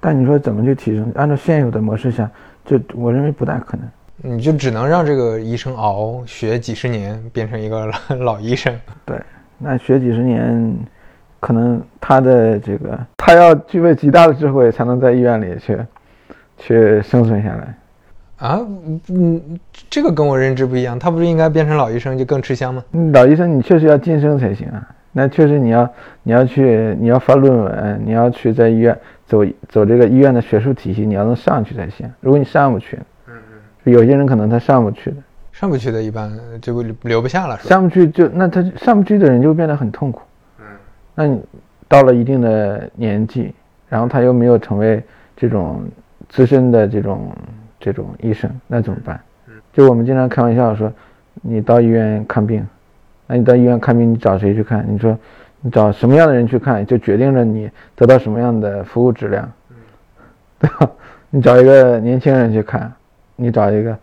但你说怎么去提升？按照现有的模式下，就我认为不大可能。你就只能让这个医生熬学几十年，变成一个老老医生。<laughs> 对，那学几十年，可能他的这个他要具备极大的智慧，才能在医院里去去生存下来。啊，嗯，这个跟我认知不一样。他不是应该变成老医生就更吃香吗？嗯老医生，你确实要晋升才行啊。那确实你要你要去你要发论文，你要去在医院走走这个医院的学术体系，你要能上去才行。如果你上不去，有些人可能他上不去的，上不去的一般就留不下了，是吧？上不去就那他上不去的人就变得很痛苦。嗯那你到了一定的年纪，然后他又没有成为这种资深的这种这种医生，那怎么办？就我们经常开玩笑说，你到医院看病，那你到医院看病，你找谁去看？你说你找什么样的人去看，就决定了你得到什么样的服务质量，<laughs> 对吧？你找一个年轻人去看，你找一个。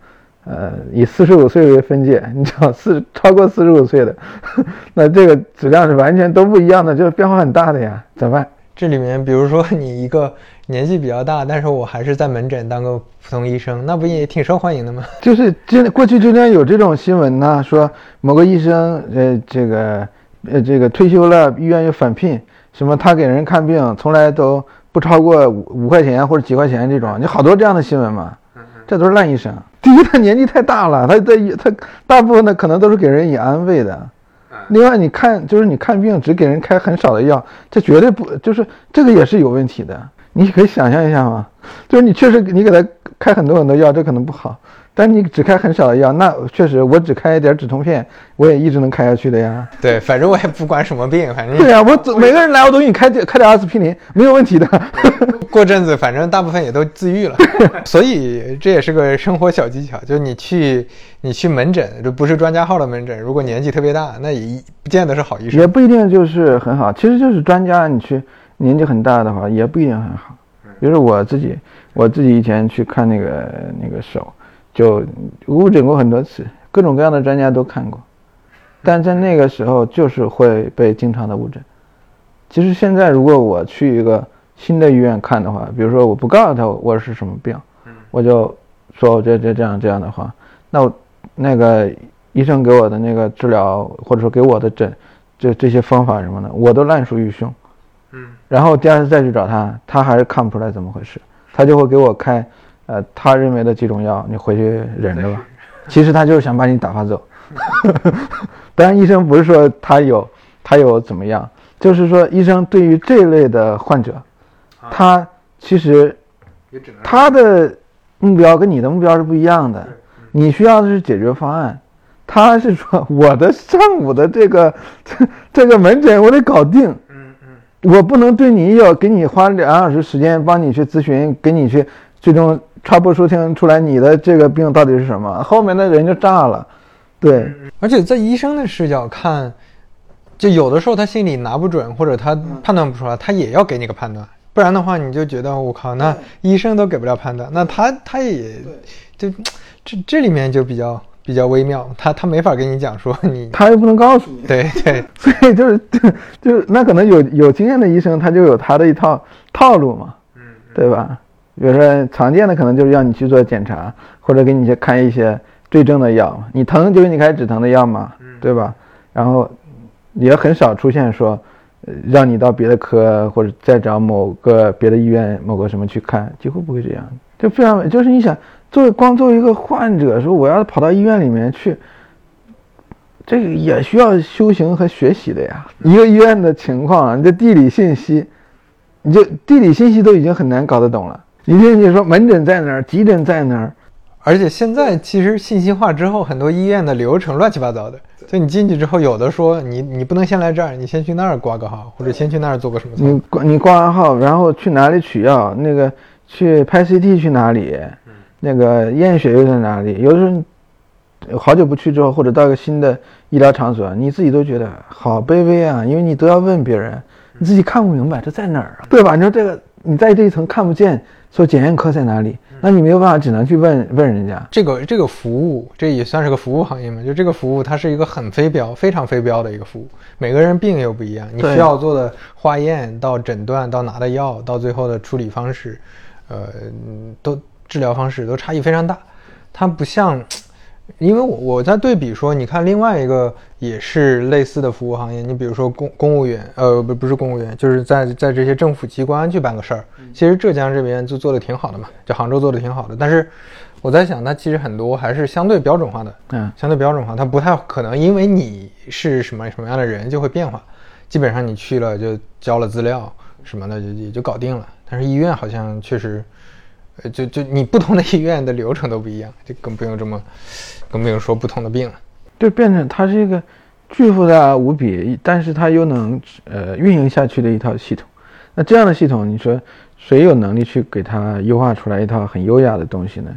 呃，以四十五岁为分界，<laughs> 你找四超过四十五岁的，<laughs> 那这个质量是完全都不一样的，就是变化很大的呀，怎么办？这里面，比如说你一个年纪比较大，但是我还是在门诊当个普通医生，那不也挺受欢迎的吗？<laughs> 就是经过去经常有这种新闻呢，说某个医生，呃，这个，呃，这个退休了，医院又返聘，什么他给人看病从来都不超过五五块钱或者几块钱这种，你好多这样的新闻嘛。这都是烂医生。第一，他年纪太大了，他在他大部分的可能都是给人以安慰的。另外，你看，就是你看病只给人开很少的药，这绝对不就是这个也是有问题的。你可以想象一下嘛，就是你确实你给他开很多很多药，这可能不好。但你只开很少的药，那确实我只开一点止痛片，我也一直能开下去的呀。对，反正我也不管什么病，反正对呀，我每个人来我都给你开点开点阿司匹林，没有问题的。<laughs> 过阵子反正大部分也都自愈了，<laughs> 所以这也是个生活小技巧，就是你去你去门诊，这不是专家号的门诊，如果年纪特别大，那也不见得是好医生，也不一定就是很好。其实就是专家，你去年纪很大的话，也不一定很好。比如说我自己，我自己以前去看那个那个手。就误诊过很多次，各种各样的专家都看过，但在那个时候就是会被经常的误诊。其实现在如果我去一个新的医院看的话，比如说我不告诉他我是什么病，我就说这这这样这样的话，那那个医生给我的那个治疗或者说给我的诊，这这些方法什么的，我都烂熟于胸。嗯，然后第二次再去找他，他还是看不出来怎么回事，他就会给我开。呃，他认为的几种药，你回去忍着吧。其实他就是想把你打发走。<laughs> 当然，医生不是说他有他有怎么样，就是说医生对于这类的患者，他其实他的目标跟你的目标是不一样的。你需要的是解决方案，他是说我的上午的这个 <laughs> 这个门诊我得搞定。嗯嗯，我不能对你有给你花两小时时间帮你去咨询，给你去最终。查不出听出来你的这个病到底是什么，后面的人就炸了，对。而且在医生的视角看，就有的时候他心里拿不准，或者他判断不出来，他也要给你个判断，不然的话你就觉得我靠，那医生都给不了判断，那他他也就这这里面就比较比较微妙，他他没法跟你讲说你，他又不能告诉你，对对，<laughs> 所以就是就是那可能有有经验的医生他就有他的一套套路嘛，嗯，对吧？比如说常见的可能就是要你去做检查，或者给你去开一些对症的药。你疼就给你开止疼的药嘛，对吧？然后也很少出现说，让你到别的科或者再找某个别的医院某个什么去看，几乎不会这样。就非常就是你想作为光作为一个患者说我要跑到医院里面去，这个也需要修行和学习的呀。一个医院的情况，你的地理信息，你就地理信息都已经很难搞得懂了。你听你说门诊在哪儿，急诊在哪儿，而且现在其实信息化之后，很多医院的流程乱七八糟的。就你进去之后，有的说你你不能先来这儿，你先去那儿挂个号，或者先去那儿做个什么。你挂你挂完号，然后去哪里取药？那个去拍 CT 去哪里？那个验血又在哪里？有的时候好久不去之后，或者到一个新的医疗场所，你自己都觉得好卑微啊，因为你都要问别人，你自己看不明白这在哪儿啊？对吧？你说这个你在这一层看不见。说检验科在哪里？那你没有办法，只能去问问人家。这个这个服务，这也算是个服务行业嘛？就这个服务，它是一个很非标、非常非标的一个服务。每个人病又不一样，你需要做的化验到诊断到拿的药到最后的处理方式，呃，都治疗方式都差异非常大。它不像。因为我我在对比说，你看另外一个也是类似的服务行业，你比如说公公务员，呃不不是公务员，就是在在这些政府机关去办个事儿，其实浙江这边就做的挺好的嘛，就杭州做的挺好的。但是我在想，它其实很多还是相对标准化的，嗯，相对标准化，它不太可能因为你是什么什么样的人就会变化，基本上你去了就交了资料什么的就也就搞定了。但是医院好像确实。呃，就就你不同的医院的流程都不一样，就更不用这么，更不用说不同的病了。就变成它是一个巨复杂无比，但是它又能呃运营下去的一套系统。那这样的系统，你说谁有能力去给它优化出来一套很优雅的东西呢？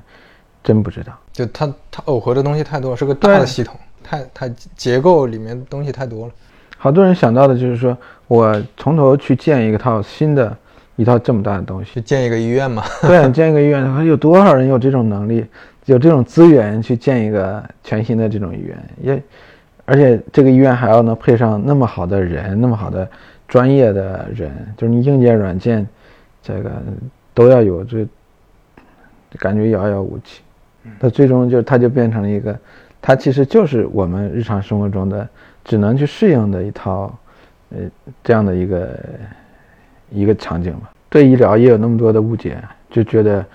真不知道。就它它耦合的东西太多，是个大的系统，太它结构里面东西太多了。好多人想到的就是说我从头去建一套新的。一套这么大的东西，建一个医院嘛？<laughs> <laughs> 对，建一个医院，有多少人有这种能力，有这种资源去建一个全新的这种医院？也，而且这个医院还要能配上那么好的人，那么好的专业的人，就是你硬件、软件，这个都要有，这感觉遥遥无期。那最终就它就变成了一个，它其实就是我们日常生活中的只能去适应的一套，呃，这样的一个。一个场景吧。对医疗也有那么多的误解，就觉得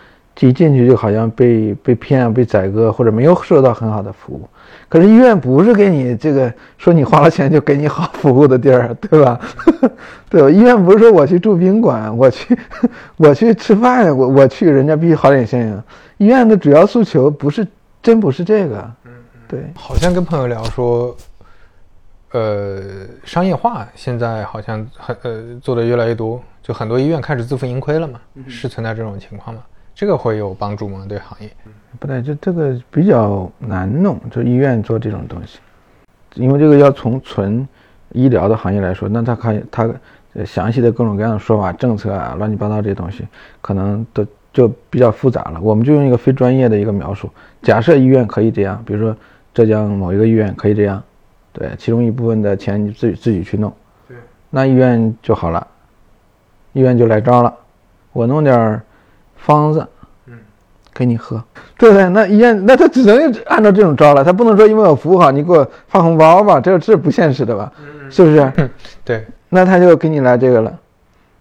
一进去就好像被被骗、被宰割，或者没有受到很好的服务。可是医院不是给你这个说你花了钱就给你好服务的地儿，<laughs> 对吧？<laughs> 对吧？医院不是说我去住宾馆，我去 <laughs> 我去吃饭，我我去人家必须好点心啊。医院的主要诉求不是真不是这个，嗯，对。好像跟朋友聊说，呃，商业化现在好像很呃做的越来越多，就很多医院开始自负盈亏了嘛，是存在这种情况吗？这个会有帮助吗？对行业？不对，就这个比较难弄，就医院做这种东西，因为这个要从纯医疗的行业来说，那他看他详细的各种各样的说法、政策啊，乱七八糟这些东西，可能都就比较复杂了。我们就用一个非专业的一个描述，假设医院可以这样，比如说浙江某一个医院可以这样，对，其中一部分的钱你自己自己去弄，对，那医院就好了，医院就来招了，我弄点方子。给你喝，对不对？那医院那他只能按照这种招了，他不能说因为我服务好，你给我发红包吧，这这不现实的吧？是不是？<laughs> 对，那他就给你来这个了，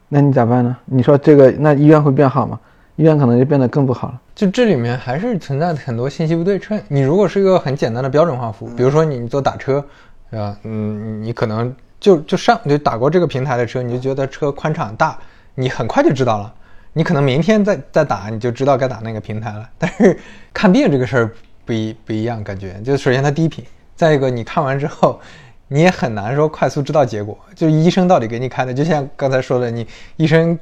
那你咋办呢？你说这个那医院会变好吗？医院可能就变得更不好了。就这里面还是存在很多信息不对称。你如果是一个很简单的标准化服务，比如说你做打车，对吧？嗯，你可能就就上就打过这个平台的车，你就觉得车宽敞大，你很快就知道了。你可能明天再再打，你就知道该打那个平台了。但是看病这个事儿不一不一样，感觉就首先它低频，再一个你看完之后，你也很难说快速知道结果。就医生到底给你开的，就像刚才说的，你医生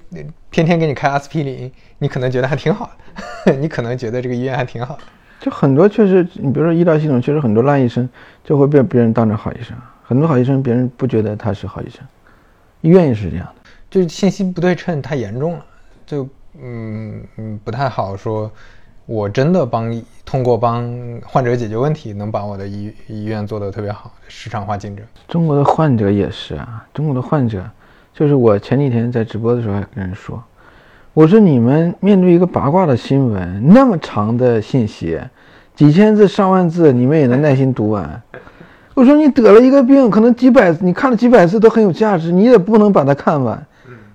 天天给你开阿司匹林，你可能觉得还挺好的，<laughs> 你可能觉得这个医院还挺好的。就很多确实，你比如说医疗系统确实很多烂医生就会被别人当成好医生，很多好医生别人不觉得他是好医生，医院也是这样的，就是信息不对称太严重了。就嗯嗯不太好说，我真的帮通过帮患者解决问题，能把我的医医院做得特别好，市场化竞争。中国的患者也是啊，中国的患者，就是我前几天在直播的时候还跟人说，我说你们面对一个八卦的新闻，那么长的信息，几千字上万字，你们也能耐心读完？我说你得了一个病，可能几百，你看了几百字都很有价值，你也不能把它看完。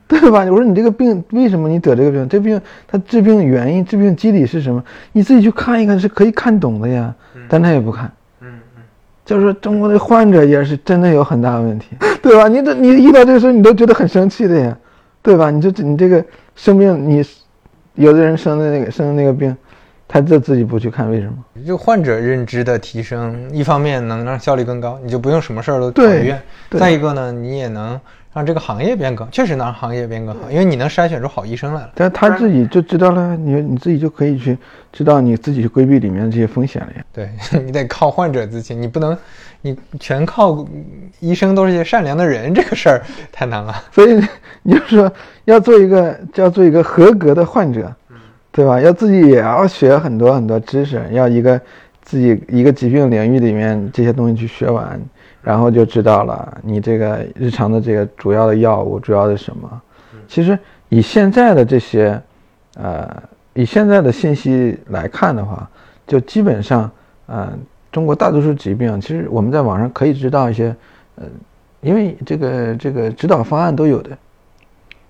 对吧？我说你这个病为什么你得这个病？这病它治病原因、治病机理是什么？你自己去看一看是可以看懂的呀。但他也不看。嗯嗯。就是说中国的患者也是真的有很大的问题，对吧？你这你遇到这个事你都觉得很生气的呀，对吧？你这你这个生病，你有的人生的那个生的那个病，他就自己不去看，为什么？就患者认知的提升，一方面能让效率更高，你就不用什么事儿都跑医院。再一个呢，你也能。让这个行业变更，确实能让行业变更好，因为你能筛选出好医生来了。但他自己就知道了，你你自己就可以去知道你自己去规避里面的这些风险了呀。对 <laughs> 你得靠患者自己，你不能，你全靠医生都是些善良的人，这个事儿太难了。所以你就说要做一个，要做一个合格的患者，对吧？要自己也要学很多很多知识，要一个自己一个疾病领域里面这些东西去学完。然后就知道了，你这个日常的这个主要的药物主要的什么？其实以现在的这些，呃，以现在的信息来看的话，就基本上，呃，中国大多数疾病，其实我们在网上可以知道一些，呃，因为这个这个指导方案都有的，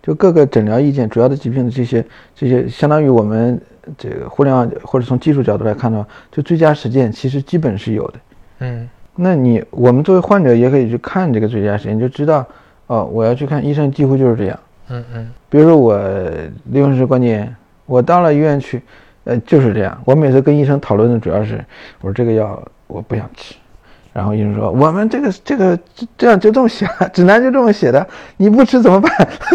就各个诊疗意见，主要的疾病的这些这些，相当于我们这个互联网或者从技术角度来看的话，就最佳实践其实基本是有的，嗯。那你我们作为患者也可以去看这个最佳时间，就知道，哦，我要去看医生，几乎就是这样。嗯嗯。比如说我类风湿关节炎，我到了医院去，呃，就是这样。我每次跟医生讨论的主要是，我说这个药我不想吃，然后医生说我们这个这个这样就这么写，<laughs> 指南就这么写的，你不吃怎么办？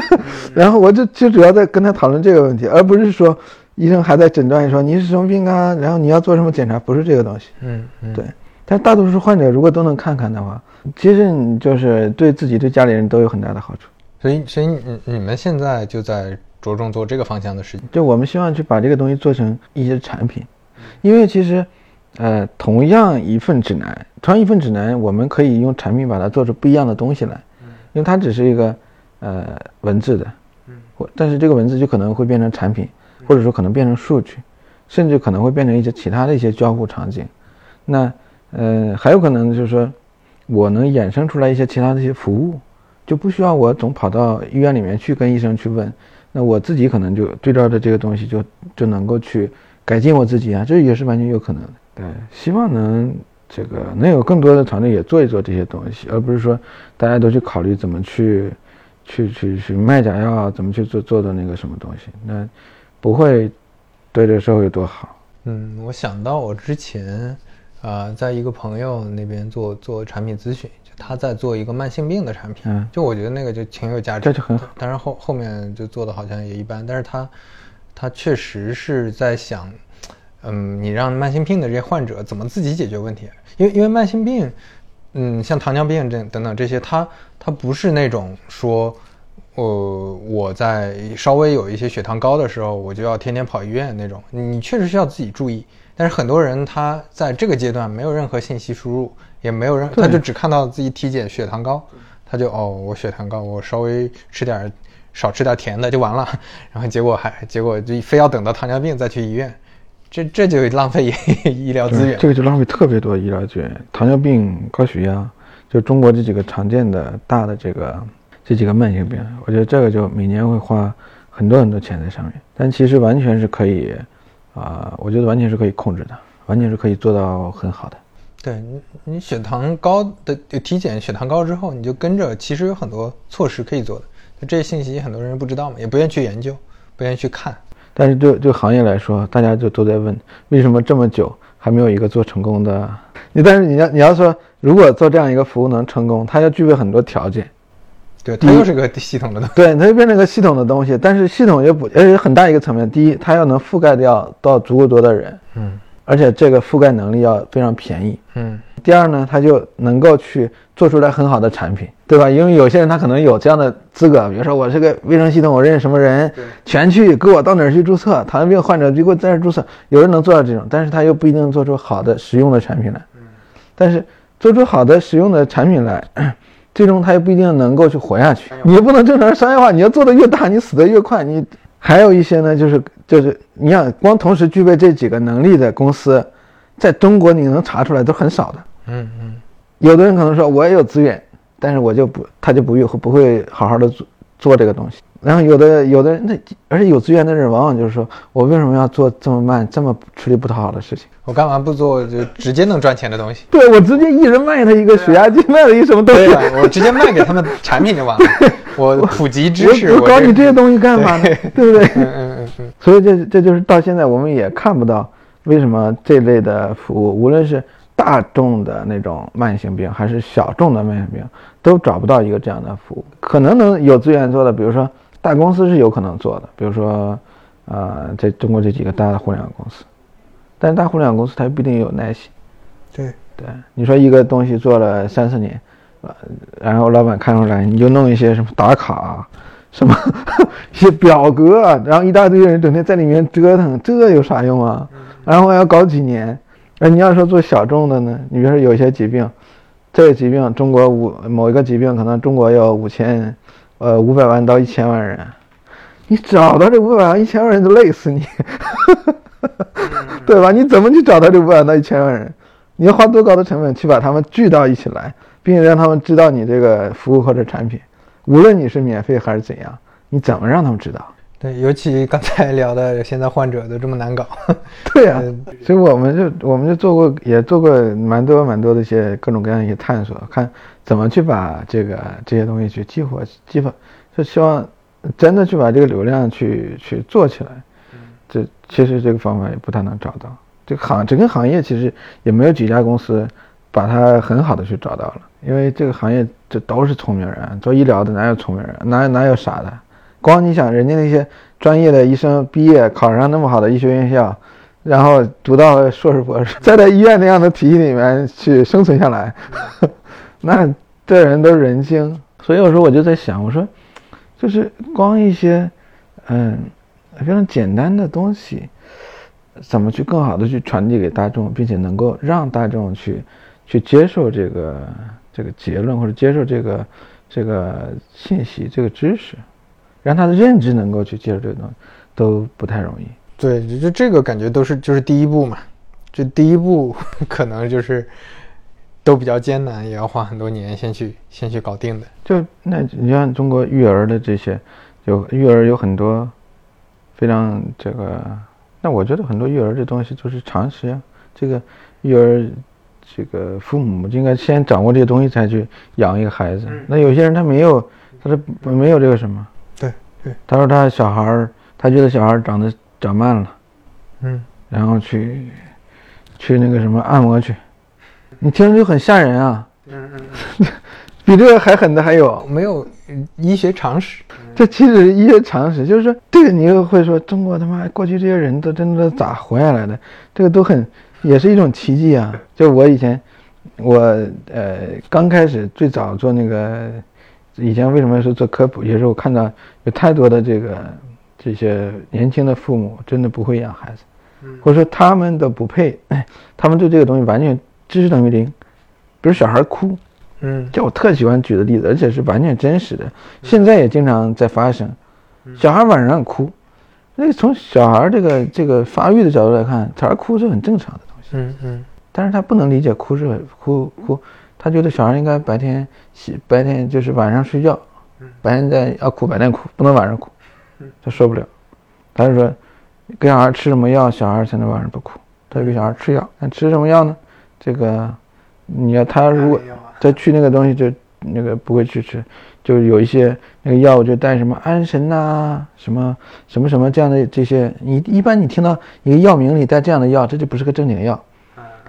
<laughs> 然后我就就主要在跟他讨论这个问题，而不是说医生还在诊断说你是什么病啊，然后你要做什么检查，不是这个东西。嗯嗯。对。但大多数患者如果都能看看的话，其实你就是对自己、对家里人都有很大的好处。所以，所以你你们现在就在着重做这个方向的事情。就我们希望去把这个东西做成一些产品，因为其实，呃，同样一份指南，同样一份指南，我们可以用产品把它做出不一样的东西来。因为它只是一个呃文字的，嗯，或但是这个文字就可能会变成产品，或者说可能变成数据，甚至可能会变成一些其他的一些交互场景。那呃，还有可能就是说，我能衍生出来一些其他的一些服务，就不需要我总跑到医院里面去跟医生去问，那我自己可能就对照着这个东西就就能够去改进我自己啊，这也是完全有可能的。对，希望能这个能有更多的团队也做一做这些东西，而不是说大家都去考虑怎么去去去去卖假药啊，怎么去做做的那个什么东西，那不会对这个社会有多好。嗯，我想到我之前，呃，在一个朋友那边做做产品咨询，就他在做一个慢性病的产品，嗯就我觉得那个就挺有价值，这就很好。但是后后面就做的好像也一般，但是他他确实是在想，嗯，你让慢性病的这些患者怎么自己解决问题？因为因为慢性病，嗯，像糖尿病这等等这些，他他不是那种说。呃，我在稍微有一些血糖高的时候，我就要天天跑医院那种。你确实需要自己注意，但是很多人他在这个阶段没有任何信息输入，也没有任，他就只看到自己体检血糖高，他就哦，我血糖高，我稍微吃点少吃点甜的就完了，<laughs> 然后结果还结果就非要等到糖尿病再去医院，这这就浪费 <laughs> 医疗资源。这个就浪费特别多医疗资源。糖尿病、高血压，就中国这几个常见的大的这个。这几个慢性病，我觉得这个就每年会花很多很多钱在上面，但其实完全是可以，啊，我觉得完全是可以控制的，完全是可以做到很好的。对你，你血糖高的体检，血糖高之后，你就跟着，其实有很多措施可以做的。就这些信息，很多人不知道嘛，也不愿意去研究，不愿意去看。但是就就行业来说，大家就都在问，为什么这么久还没有一个做成功的？你但是你要你要说，如果做这样一个服务能成功，它要具备很多条件。对，它又是个系统的东西。对，它就变成个系统的东西。但是系统也不，而且很大一个层面。第一，它要能覆盖掉到足够多的人，嗯，而且这个覆盖能力要非常便宜，嗯。第二呢，它就能够去做出来很好的产品，对吧？因为有些人他可能有这样的资格，比如说我这个卫生系统，我认识什么人，全去给我到哪儿去注册，糖尿病患者就给我在这注册。有人能做到这种，但是他又不一定做出好的实用的产品来。但是做出好的实用的产品来。最终他也不一定能够去活下去，你也不能正常商业化。你要做的越大，你死的越快。你还有一些呢，就是就是你想光同时具备这几个能力的公司，在中国你能查出来都很少的。嗯嗯，有的人可能说我也有资源，但是我就不他就不会不会好好的做做这个东西。然后有的有的人那而且有资源的人往往就是说我为什么要做这么慢这么吃力不讨好的事情？我干嘛不做就直接能赚钱的东西？对我直接一人卖他一个血压计，卖了一什么东西？对我直接卖给他们产品就完了。<laughs> 我普及知识，我搞你这些东西干嘛呢？对不对？嗯嗯嗯嗯。所以这这就是到现在我们也看不到为什么这类的服务，无论是大众的那种慢性病，还是小众的慢性病，都找不到一个这样的服务。可能能有资源做的，比如说大公司是有可能做的，比如说呃，在中国这几个大的互联网公司。但是大互联网公司它不一定有耐心，对对，你说一个东西做了三四年，呃，然后老板看出来，你就弄一些什么打卡，什么 <laughs> 一些表格，然后一大堆人整天在里面折腾，这有啥用啊？然后还要搞几年。那你要说做小众的呢，你比如说有一些疾病，这个疾病中国五某一个疾病可能中国有五千，呃五百万到一千万人，你找到这五百万一千万人都累死你。<laughs> 对吧？你怎么去找到这五百万到一千万人？你要花多高的成本去把他们聚到一起来，并且让他们知道你这个服务或者产品，无论你是免费还是怎样，你怎么让他们知道？对，尤其刚才 <laughs> 聊的，现在患者都这么难搞。对呀，<laughs> 所以我们就我们就做过，也做过蛮多蛮多的一些各种各样的一些探索，看怎么去把这个这些东西去激活、激发，就希望真的去把这个流量去去做起来。这其实这个方法也不太能找到，这个行整个行业其实也没有几家公司把它很好的去找到了，因为这个行业这都是聪明人，做医疗的哪有聪明人，哪哪有傻的？光你想人家那些专业的医生毕业考上那么好的医学院校，然后读到硕士博士，再在医院那样的体系里面去生存下来，<laughs> 那这人都是人精。所以有时候我就在想，我说就是光一些嗯。非常简单的东西，怎么去更好的去传递给大众，并且能够让大众去去接受这个这个结论或者接受这个这个信息、这个知识，让他的认知能够去接受这个东西，都不太容易。对，就这个感觉都是就是第一步嘛，这第一步 <laughs> 可能就是都比较艰难，也要花很多年先去先去搞定的。就那你像中国育儿的这些。有育儿有很多非常这个，那我觉得很多育儿这东西就是常识呀。这个育儿，这个父母应该先掌握这些东西才去养一个孩子。那有些人他没有，他是没有这个什么。他说他小孩儿，他觉得小孩儿长得长慢了，嗯，然后去去那个什么按摩去，你听着就很吓人啊。嗯嗯。<laughs> 比这个还狠的还有没有医学常识？这其实是医学常识，就是说这个你又会说中国他妈过去这些人都真的咋活下来的？这个都很也是一种奇迹啊！就我以前我呃刚开始最早做那个，以前为什么说做科普？也是我看到有太多的这个这些年轻的父母真的不会养孩子，或者说他们的不配，他们对这个东西完全知识等于零。比如小孩哭。嗯，就我特喜欢举的例子，而且是完全真实的，现在也经常在发生。小孩晚上哭，那从小孩这个这个发育的角度来看，小孩哭是很正常的东西。嗯嗯。但是他不能理解哭是哭哭，他觉得小孩应该白天洗，白天就是晚上睡觉，白天在要哭白天哭，不能晚上哭。他受不了，他就说，给小孩吃什么药，小孩才能晚上不哭？他就给小孩吃药，那吃什么药呢？这个。你要他如果再去那个东西就那个不会去吃，就有一些那个药物就带什么安神呐，什么什么什么这样的这些，你一般你听到一个药名里带这样的药，这就不是个正经药。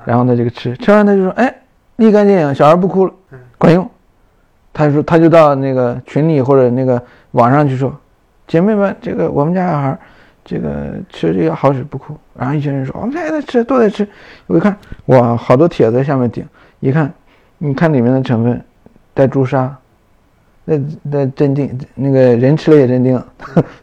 然后他这个吃，吃完他就说，哎，立竿见影，小孩不哭了，管用。他就说他就到那个群里或者那个网上去说，姐妹们，这个我们家小孩。这个吃这个好使不哭，然后一群人说我们在在吃都在吃，我一看哇，好多帖子在下面顶，一看，你看里面的成分，带朱砂，那那镇定，那个人吃了也镇定，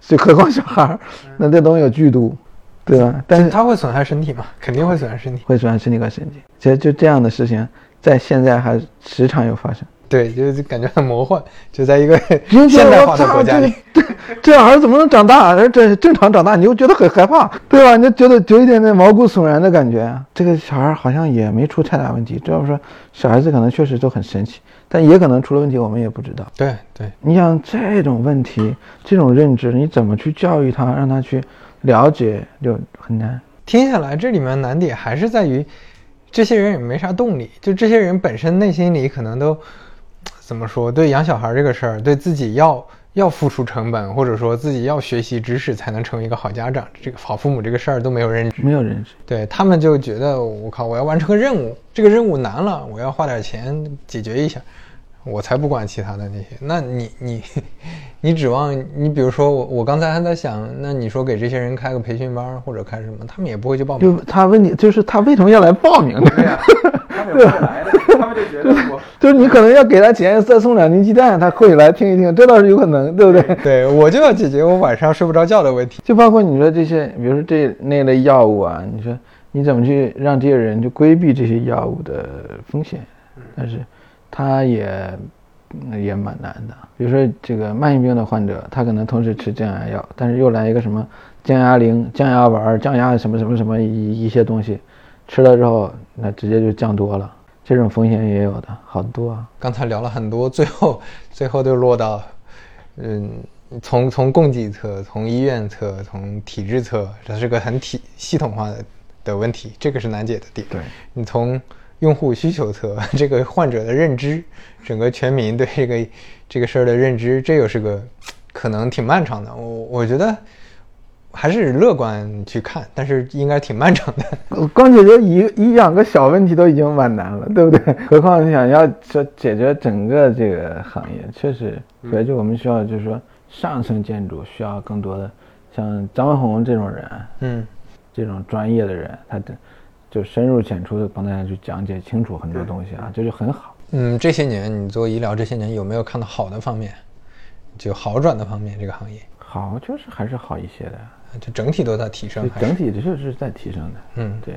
就何况小孩那这东西有剧毒，对吧？但是它会损害身体嘛？肯定会损害身体，会损害身体和神经。其实就这样的事情，在现在还时常有发生。对，就是感觉很魔幻，就在一个 <laughs> 现代化的国家里，<laughs> 这这小孩怎么能长大？这正常长大，你又觉得很害怕，对吧？你就觉得有一点点毛骨悚然的感觉。这个小孩好像也没出太大问题，这要说小孩子可能确实都很神奇，但也可能出了问题，我们也不知道。对对，你想这种问题，这种认知，你怎么去教育他，让他去了解，就很难。听下来，这里面难点还是在于，这些人也没啥动力，就这些人本身内心里可能都。怎么说？对养小孩这个事儿，对自己要要付出成本，或者说自己要学习知识才能成为一个好家长，这个好父母这个事儿都没有认知，没有认知。对他们就觉得我靠，我要完成个任务，这个任务难了，我要花点钱解决一下，我才不管其他的那些。那你你你指望你，比如说我我刚才还在想，那你说给这些人开个培训班或者开什么，他们也不会去报名。就他问你，就是他为什么要来报名呢？<laughs> 他们也不会来的，他们就觉得我。就是你可能要给他钱，再送两斤鸡蛋，他会来听一听，这倒是有可能，对不对？<laughs> 对，我就要解决我晚上睡不着觉的问题。就包括你说这些，比如说这那类药物啊，你说你怎么去让这些人就规避这些药物的风险？但是，他也也蛮难的。比如说这个慢性病的患者，他可能同时吃降压药，但是又来一个什么降压灵、降压丸、降压什么什么什么一一些东西，吃了之后，那直接就降多了。这种风险也有的好多啊！刚才聊了很多，最后 <laughs> 最后都落到，嗯，从从供给侧、从医院侧、从体制侧，这是个很体系统化的的问题，这个是难解的点。对你从用户需求侧，<laughs> 这个患者的认知，整个全民对这个这个事儿的认知，这又是个可能挺漫长的。我我觉得。还是乐观去看，但是应该挺漫长的。<laughs> 光解决一一两个小问题都已经蛮难了，对不对？何况你想要说解决整个这个行业，确实，所以就我们需要就是说上层建筑需要更多的像张文宏这种人，嗯，这种专业的人，他的就深入浅出的帮大家去讲解清楚很多东西啊，这就很好。嗯，这些年你做医疗这些年有没有看到好的方面，就好转的方面？这个行业好，就是还是好一些的。就整体都在提升，整体的就是在提升的。嗯，对。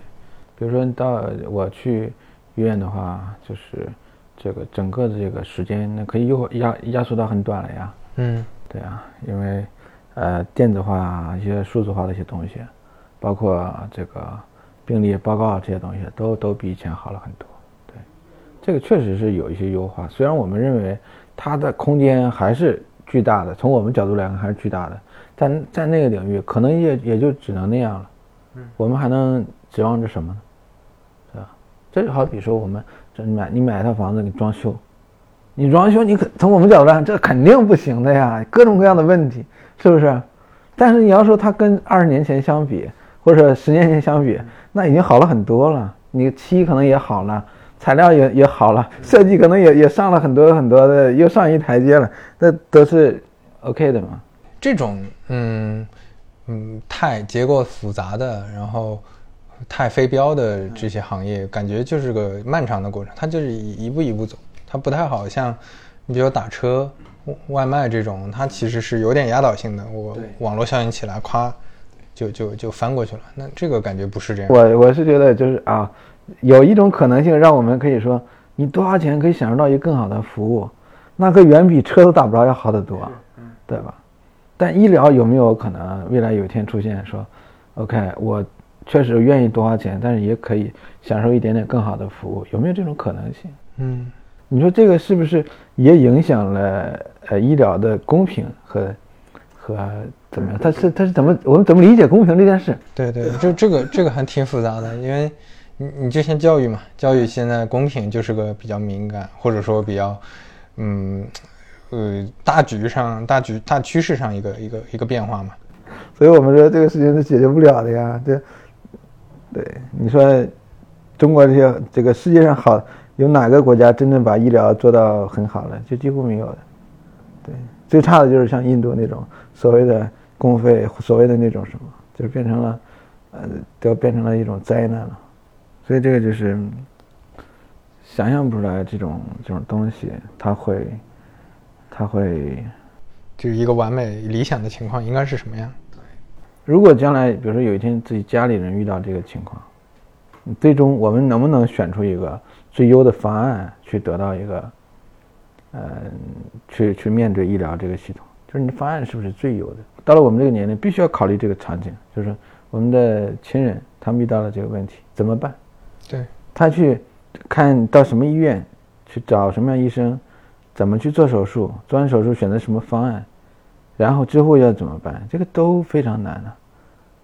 比如说到我去医院的话，就是这个整个的这个时间，那可以又压压缩到很短了呀。嗯，对啊，因为呃电子化一些数字化的一些东西，包括这个病例报告这些东西，都都比以前好了很多。对，这个确实是有一些优化。虽然我们认为它的空间还是巨大的，从我们角度来看还是巨大的，但在那个领域可能也也就只能那样了。嗯，我们还能指望着什么呢？对吧？这就好比说我们这买你买一套房子，你装修，你装修你可从我们角度来看，这肯定不行的呀，各种各样的问题，是不是？但是你要说它跟二十年前相比，或者十年前相比，那已经好了很多了。你漆可能也好了。材料也也好了，设计可能也也上了很多很多的，又上一台阶了，那都是 OK 的嘛。这种嗯嗯太结构复杂的，然后太非标的这些行业，感觉就是个漫长的过程，它就是一步一步走，它不太好像你比如打车、外卖这种，它其实是有点压倒性的，我网络效应起来，咵就就就翻过去了。那这个感觉不是这样。我我是觉得就是啊。有一种可能性，让我们可以说，你多花钱可以享受到一个更好的服务，那可远比车都打不着要好得多，对吧？但医疗有没有可能未来有一天出现说，OK，我确实愿意多花钱，但是也可以享受一点点更好的服务，有没有这种可能性？嗯，你说这个是不是也影响了呃医疗的公平和和怎么样？他是他是怎么我们怎么理解公平这件事？对对，就这个这个还挺复杂的，因为。你你就像教育嘛，教育现在公平就是个比较敏感，或者说比较，嗯，呃，大局上大局大趋势上一个一个一个变化嘛。所以我们说这个事情是解决不了的呀。对，对，你说中国这些这个世界上好有哪个国家真正把医疗做到很好了？就几乎没有的。对，最差的就是像印度那种所谓的公费，所谓的那种什么，就是变成了，呃，都变成了一种灾难了。所以这个就是想象不出来这种这种东西，它会，它会，就是一个完美理想的情况应该是什么样？对，如果将来比如说有一天自己家里人遇到这个情况，最终我们能不能选出一个最优的方案去得到一个，嗯，去去面对医疗这个系统？就是你的方案是不是最优的？到了我们这个年龄，必须要考虑这个场景，就是我们的亲人他们遇到了这个问题怎么办？对他去看到什么医院，去找什么样医生，怎么去做手术，做完手术选择什么方案，然后之后要怎么办，这个都非常难的，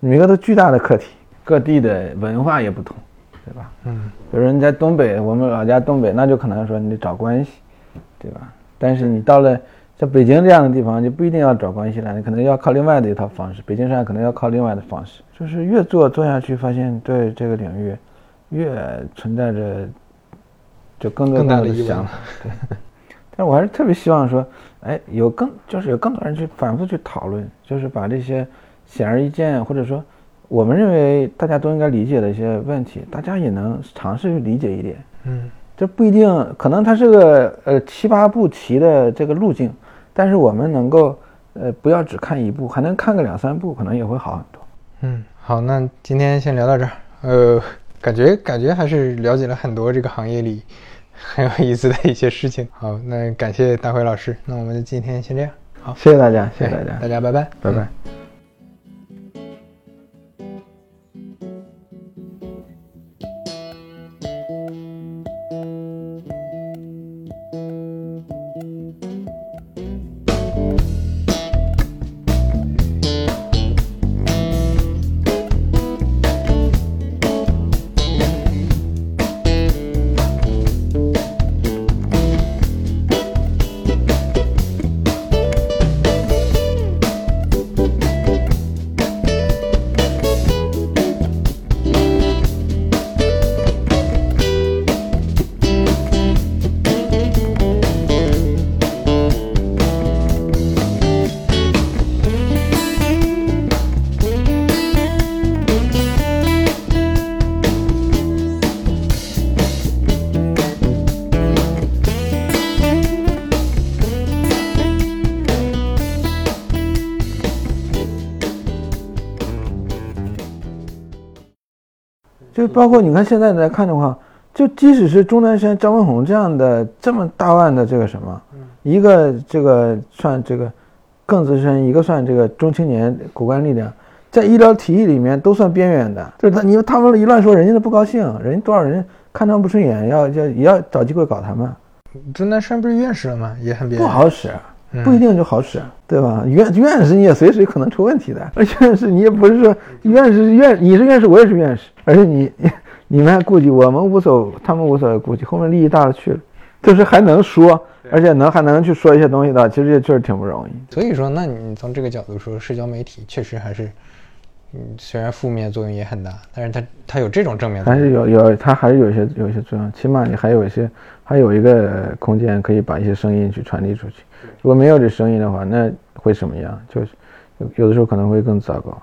每个都巨大的课题，各地的文化也不同，对吧？嗯，比如你在东北，我们老家东北，那就可能说你得找关系，对吧？但是你到了像北京这样的地方，就不一定要找关系了，你可能要靠另外的一套方式。北京上可能要靠另外的方式，就是越做做下去，发现对这个领域。越存在着就更多的想法，对。但是我还是特别希望说，哎，有更就是有更多人去反复去讨论，就是把这些显而易见或者说我们认为大家都应该理解的一些问题，大家也能尝试去理解一点。嗯，这不一定，可能它是个呃七八步棋的这个路径，但是我们能够呃不要只看一步，还能看个两三步，可能也会好很多。嗯，好，那今天先聊到这儿。呃。感觉感觉还是了解了很多这个行业里很有意思的一些事情。好，那感谢大辉老师，那我们今天先这样。好，谢谢大家，谢谢大家，大家拜拜，拜拜。包括你看现在来看的话，就即使是钟南山、张文宏这样的这么大腕的这个什么，一个这个算这个更资深，一个算这个中青年骨干力量，在医疗体系里面都算边缘的。就是他，你他们一乱说，人家都不高兴，人家多少人看他们不顺眼，要要也要找机会搞他们。钟南山不是院士了吗？也很边不好使。不一定就好使，对吧？院院士你也随时可能出问题的，而 <laughs> 院士你也不是说院士是院，你是院士，我也是院士，而且你 <laughs> 你们还顾忌，我们无所，他们无所谓顾忌，后面利益大了去了，就是还能说，而且能还能去说一些东西的，其实也确实挺不容易。所以说，那你从这个角度说，社交媒体确实还是。嗯，虽然负面作用也很大，但是它它有这种正面，还是有有它还是有一些有一些作用，起码你还有一些还有一个空间可以把一些声音去传递出去。如果没有这声音的话，那会什么样？就是有的时候可能会更糟糕。